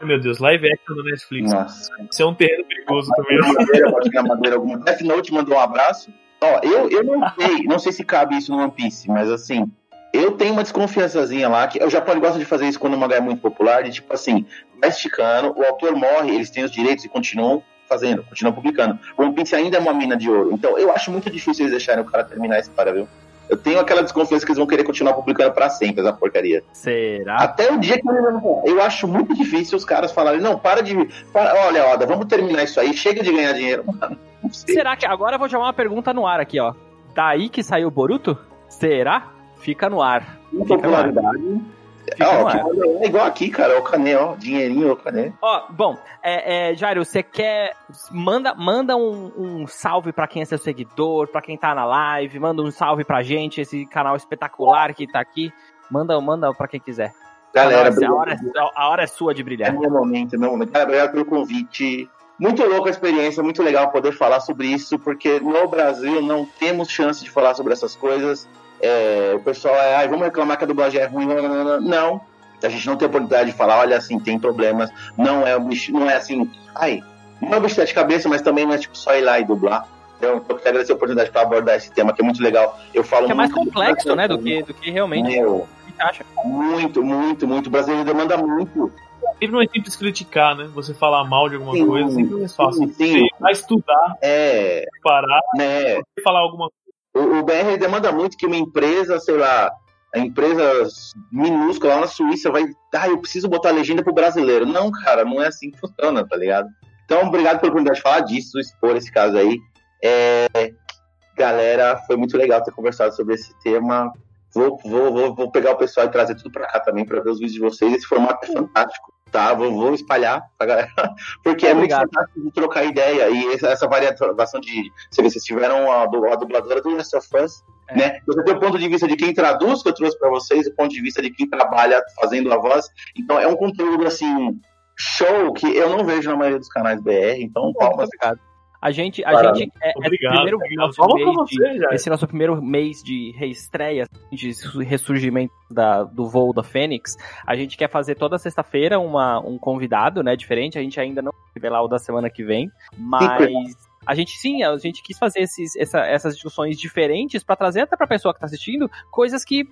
Meu Deus, live action da Netflix. Nossa. Isso é um terreno perigoso também. Madeira, madeira alguma. Death Note mandou um abraço. Ó, eu, eu não <laughs> sei, não sei se cabe isso no One Piece, mas assim, eu tenho uma desconfiançazinha lá, que o Japão gosta de fazer isso quando o mangá é muito popular, de tipo assim, vai esticando, o autor morre, eles têm os direitos e continuam fazendo, continuam publicando. O One Piece ainda é uma mina de ouro, então eu acho muito difícil eles deixarem o cara terminar esse para, viu? Eu tenho aquela desconfiança que eles vão querer continuar publicando pra sempre essa porcaria. Será? Até o dia que eu acho muito difícil os caras falarem, não, para de. para- olha, Oda, vamos terminar isso aí, chega de ganhar dinheiro. <laughs> Mano. Será que agora eu vou jogar uma pergunta no ar aqui, ó. Daí que saiu o Boruto? Será? Fica no ar. Fica no ar. Ó, é igual aqui, cara, o Cané, ó, dinheirinho, o Cané. Ó, bom, é, é, Jairo, você quer. Manda, manda um, um salve pra quem é seu seguidor, pra quem tá na live, manda um salve pra gente, esse canal espetacular que tá aqui. Manda, manda pra quem quiser. Galera, a, hora, é- a hora é sua de é brilhar. meu momento, é meu momento. Cara, obrigado pelo convite. Muito louca a experiência, muito legal poder falar sobre isso, porque no Brasil não temos chance de falar sobre essas coisas. É, o pessoal é, ai, vamos reclamar que a dublagem é ruim. Não, não, não, não. A gente não tem oportunidade de falar, olha, assim, tem problemas. Não é, bicho- não é assim, ai, não é um bicho de cabeça, mas também não é tipo só ir lá e dublar. Então, eu quero agradecer a oportunidade para abordar esse tema, que é muito legal. Eu falo Que é mais muito complexo, né, do que, do que realmente Meu, acha. muito, muito, muito. O brasileiro demanda muito. Sempre não é simples criticar, né? Você falar mal de alguma Sim, coisa, sempre é mais fácil. sim, sim. Você vai estudar, É, parar, né? falar alguma coisa. O, o BR demanda muito que uma empresa, sei lá, a empresa minúscula lá na Suíça vai. Ah, eu preciso botar legenda pro brasileiro. Não, cara, não é assim que funciona, tá ligado? Então, obrigado pela oportunidade de falar disso, expor esse caso aí. É, galera, foi muito legal ter conversado sobre esse tema. Vou, vou, vou, vou pegar o pessoal e trazer tudo pra cá também pra ver os vídeos de vocês. Esse formato é fantástico, tá? Vou, vou espalhar pra galera. <laughs> Porque é muito fantástico de trocar ideia. E essa, variação de. Você vê, vocês tiveram a, a dubladora do Last of Us, É. né? Você tem o ponto de vista de quem traduz, que eu trouxe pra vocês, o ponto de vista de quem trabalha fazendo a voz. Então é um conteúdo, assim, show que eu não vejo na maioria dos canais BR. Então, palmas. obrigado. A gente, a gente é, é Obrigado. primeiro obrigado. nosso mês de- já. esse nosso primeiro mês de reestreia, de su- ressurgimento da, do voo da Fênix, a gente quer fazer toda sexta-feira uma, um convidado, né, diferente. A gente ainda não vai revelar o da semana que vem, mas a gente sim, a gente quis fazer esses, essa- essas discussões diferentes pra trazer até pra pessoa que tá assistindo coisas que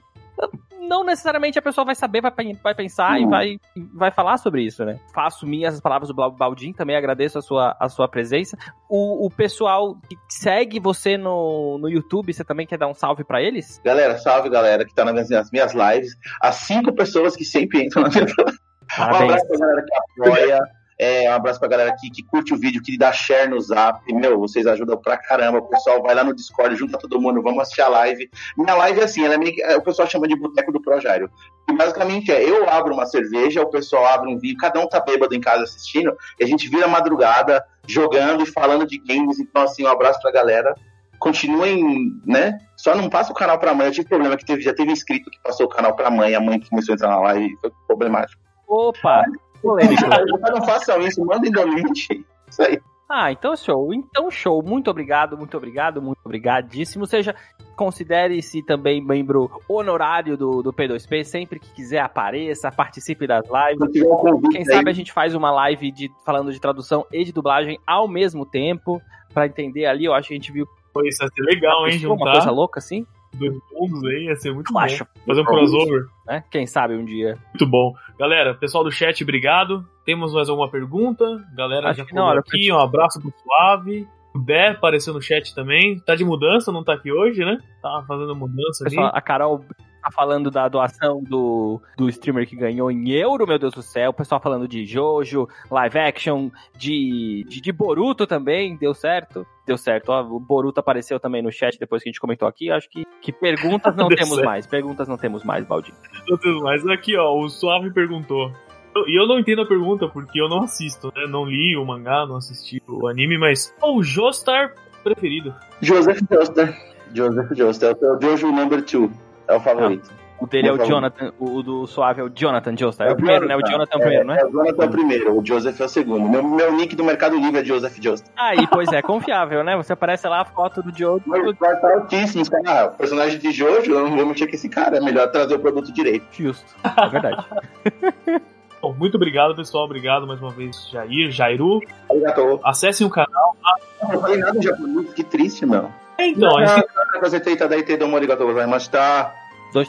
não necessariamente a pessoa vai saber, vai, vai pensar e Hum. vai, e vai falar sobre isso, né? Faço minhas as palavras do Baldin, também agradeço a sua, a sua presença. O, o pessoal que segue você no, no YouTube, você também quer dar um salve pra eles? Galera, salve, galera, que tá nas minhas, minhas lives. As cinco pessoas que sempre entram na minha <laughs> Um abraço pra galera que apoia. É, um abraço pra galera que, que curte o vídeo, que dá share no zap. Meu, vocês ajudam pra caramba. O pessoal vai lá no Discord, junta todo mundo, vamos assistir a live. Minha live é assim, ela é meio que- é, o pessoal chama de boteco do Projário. E basicamente é, eu abro uma cerveja, o pessoal abre um vinho, cada um tá bêbado em casa assistindo, e a gente vira madrugada jogando e falando de games. Então, assim, um abraço pra galera. Continuem, né? Só não passa o canal pra mãe. Eu tive problema que teve, já teve inscrito que passou o canal pra mãe, a mãe começou a entrar na live, foi problemático. Opa! Polêmico. não façam isso, mandem do link. Isso aí. Ah, então show. Então show. Muito obrigado, muito obrigado, muito obrigadíssimo. Seja, considere-se também membro honorário do, do P2P. Sempre que quiser apareça, participe das lives. Quem aí, sabe a gente faz uma live de, falando de tradução e de dublagem ao mesmo tempo, pra entender ali. Eu acho que a gente viu Pô, Isso ser legal, hein, uma coisa juntar. louca assim. Dois mundos aí, ia ser muito bom. acho. Fazer um crossover. Né? Quem sabe um dia. Muito bom. Galera, pessoal do chat, obrigado. Temos mais alguma pergunta? Galera Acho já falou aqui, um abraço pro Suave. O Dé apareceu no chat também. Tá de mudança, não tá aqui hoje, né? Tá fazendo mudança ali. Pessoal, a Carol tá falando da doação do, do streamer que ganhou em euro, meu Deus do céu. O pessoal falando de Jojo, live action, de, de, de Boruto também, deu certo? Deu certo. Ó, o Boruto apareceu também no chat depois que a gente comentou aqui. Acho que, que perguntas não <laughs> temos certo. mais. Perguntas não temos mais, Baldinho. Meu Deus, Mas aqui, ó, o Suave perguntou. Eu- E eu não entendo a pergunta porque eu não assisto, né? Não li o mangá, não assisti o anime, mas qual o Joestar preferido? Joseph Joestar. Joseph Joestar. É o Jojo number 2. É o favorito. O dele é o. Jonathan, o, o do Suave é o Jonathan Joestar. É o primeiro, né? O Jonathan é o é, primeiro, né? É, o Jonathan é o primeiro, o Joseph é o segundo. Meu, meu nick do Mercado Livre é Joseph Joestar. Aí, pois é, confiável, né? Você aparece lá a foto do Jojo. Mas estar altíssimo. os caras, Ah, personagem de Jojo, eu não vou mexer com esse cara. É melhor trazer o produto direito. Justo. É verdade. <laughs> Bom, muito obrigado, pessoal. Obrigado mais uma vez, Jair, Jairu. Arigatou. Acessem o canal. Eu não falei nada em japonês, que triste, meu. É, então,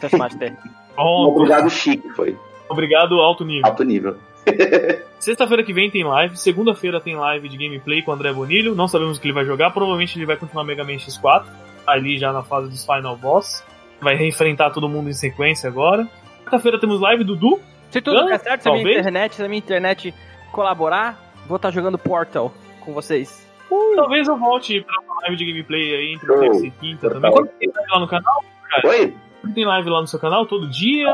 Taskmaster. <laughs> Pronto. Obrigado, chique, foi. Obrigado, alto nível. Alto nível. <laughs> Sexta-feira que vem tem live. Segunda-feira tem live de gameplay com o André Bonilho. Não sabemos o que ele vai jogar. Provavelmente ele vai continuar Mega Man X4. Ali já na fase dos Final Boss. Vai reenfrentar todo mundo em sequência agora. Quarta-feira temos live do Du. Se tudo der certo, se a minha internet, se a minha internet colaborar, vou estar jogando Portal com vocês. Talvez eu volte pra uma live de gameplay aí entre Show. terça e quinta também. Quando tem live lá no canal? Oi? Tem live lá no seu canal todo dia.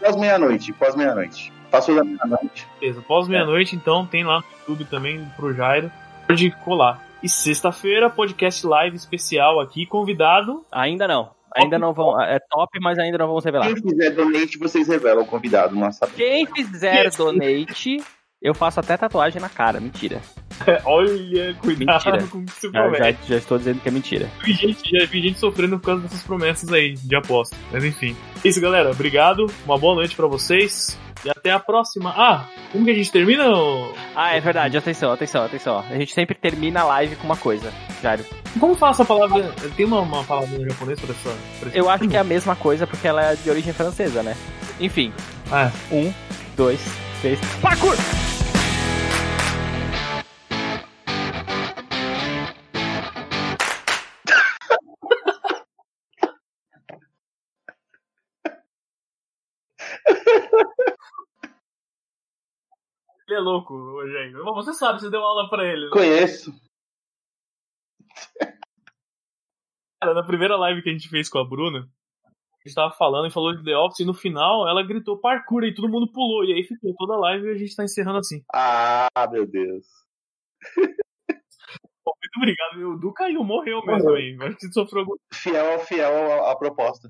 Pós meia-noite, pós meia-noite. Passou da meia-noite. Beleza, pós meia-noite, então tem lá no YouTube também pro Jairo. Pode colar. E sexta-feira, podcast live especial aqui, convidado. Ainda não. Ainda não vão. É top, mas ainda não vamos revelar. Quem fizer donate, vocês revelam o convidado. Nossa, Quem fizer donate, eu faço até tatuagem na cara. Mentira. <laughs> Olha, cuidado Mentira. com o que você Já, já, promete. já estou dizendo que é mentira. Vi gente, já vi gente sofrendo por causa dessas promessas aí de aposta. Mas enfim. É isso, galera. Obrigado. Uma boa noite pra vocês. E até a próxima. Ah, como que a gente termina? ô? Ah, é verdade. Atenção, atenção, atenção. A gente sempre termina a live com uma coisa, Jário. Como fala essa palavra? Tem uma, uma palavra em japonês pra essa? pra esse- Eu acho que é a mesma coisa porque ela é de origem francesa, né? Enfim. Ah, Um, dois, três. Parkour! Ele é louco, ainda. Você sabe, você deu aula pra ele. né? Conheço. Cara, na primeira live que a gente fez com a Bruna, a gente tava falando e falou de The Office e no final ela gritou parkour e todo mundo pulou. E aí ficou toda a live e a gente tá encerrando assim. Ah, meu Deus. Muito obrigado. O Du caiu, morreu mesmo aí. Acho que sofreu algum Fiel, fiel à proposta.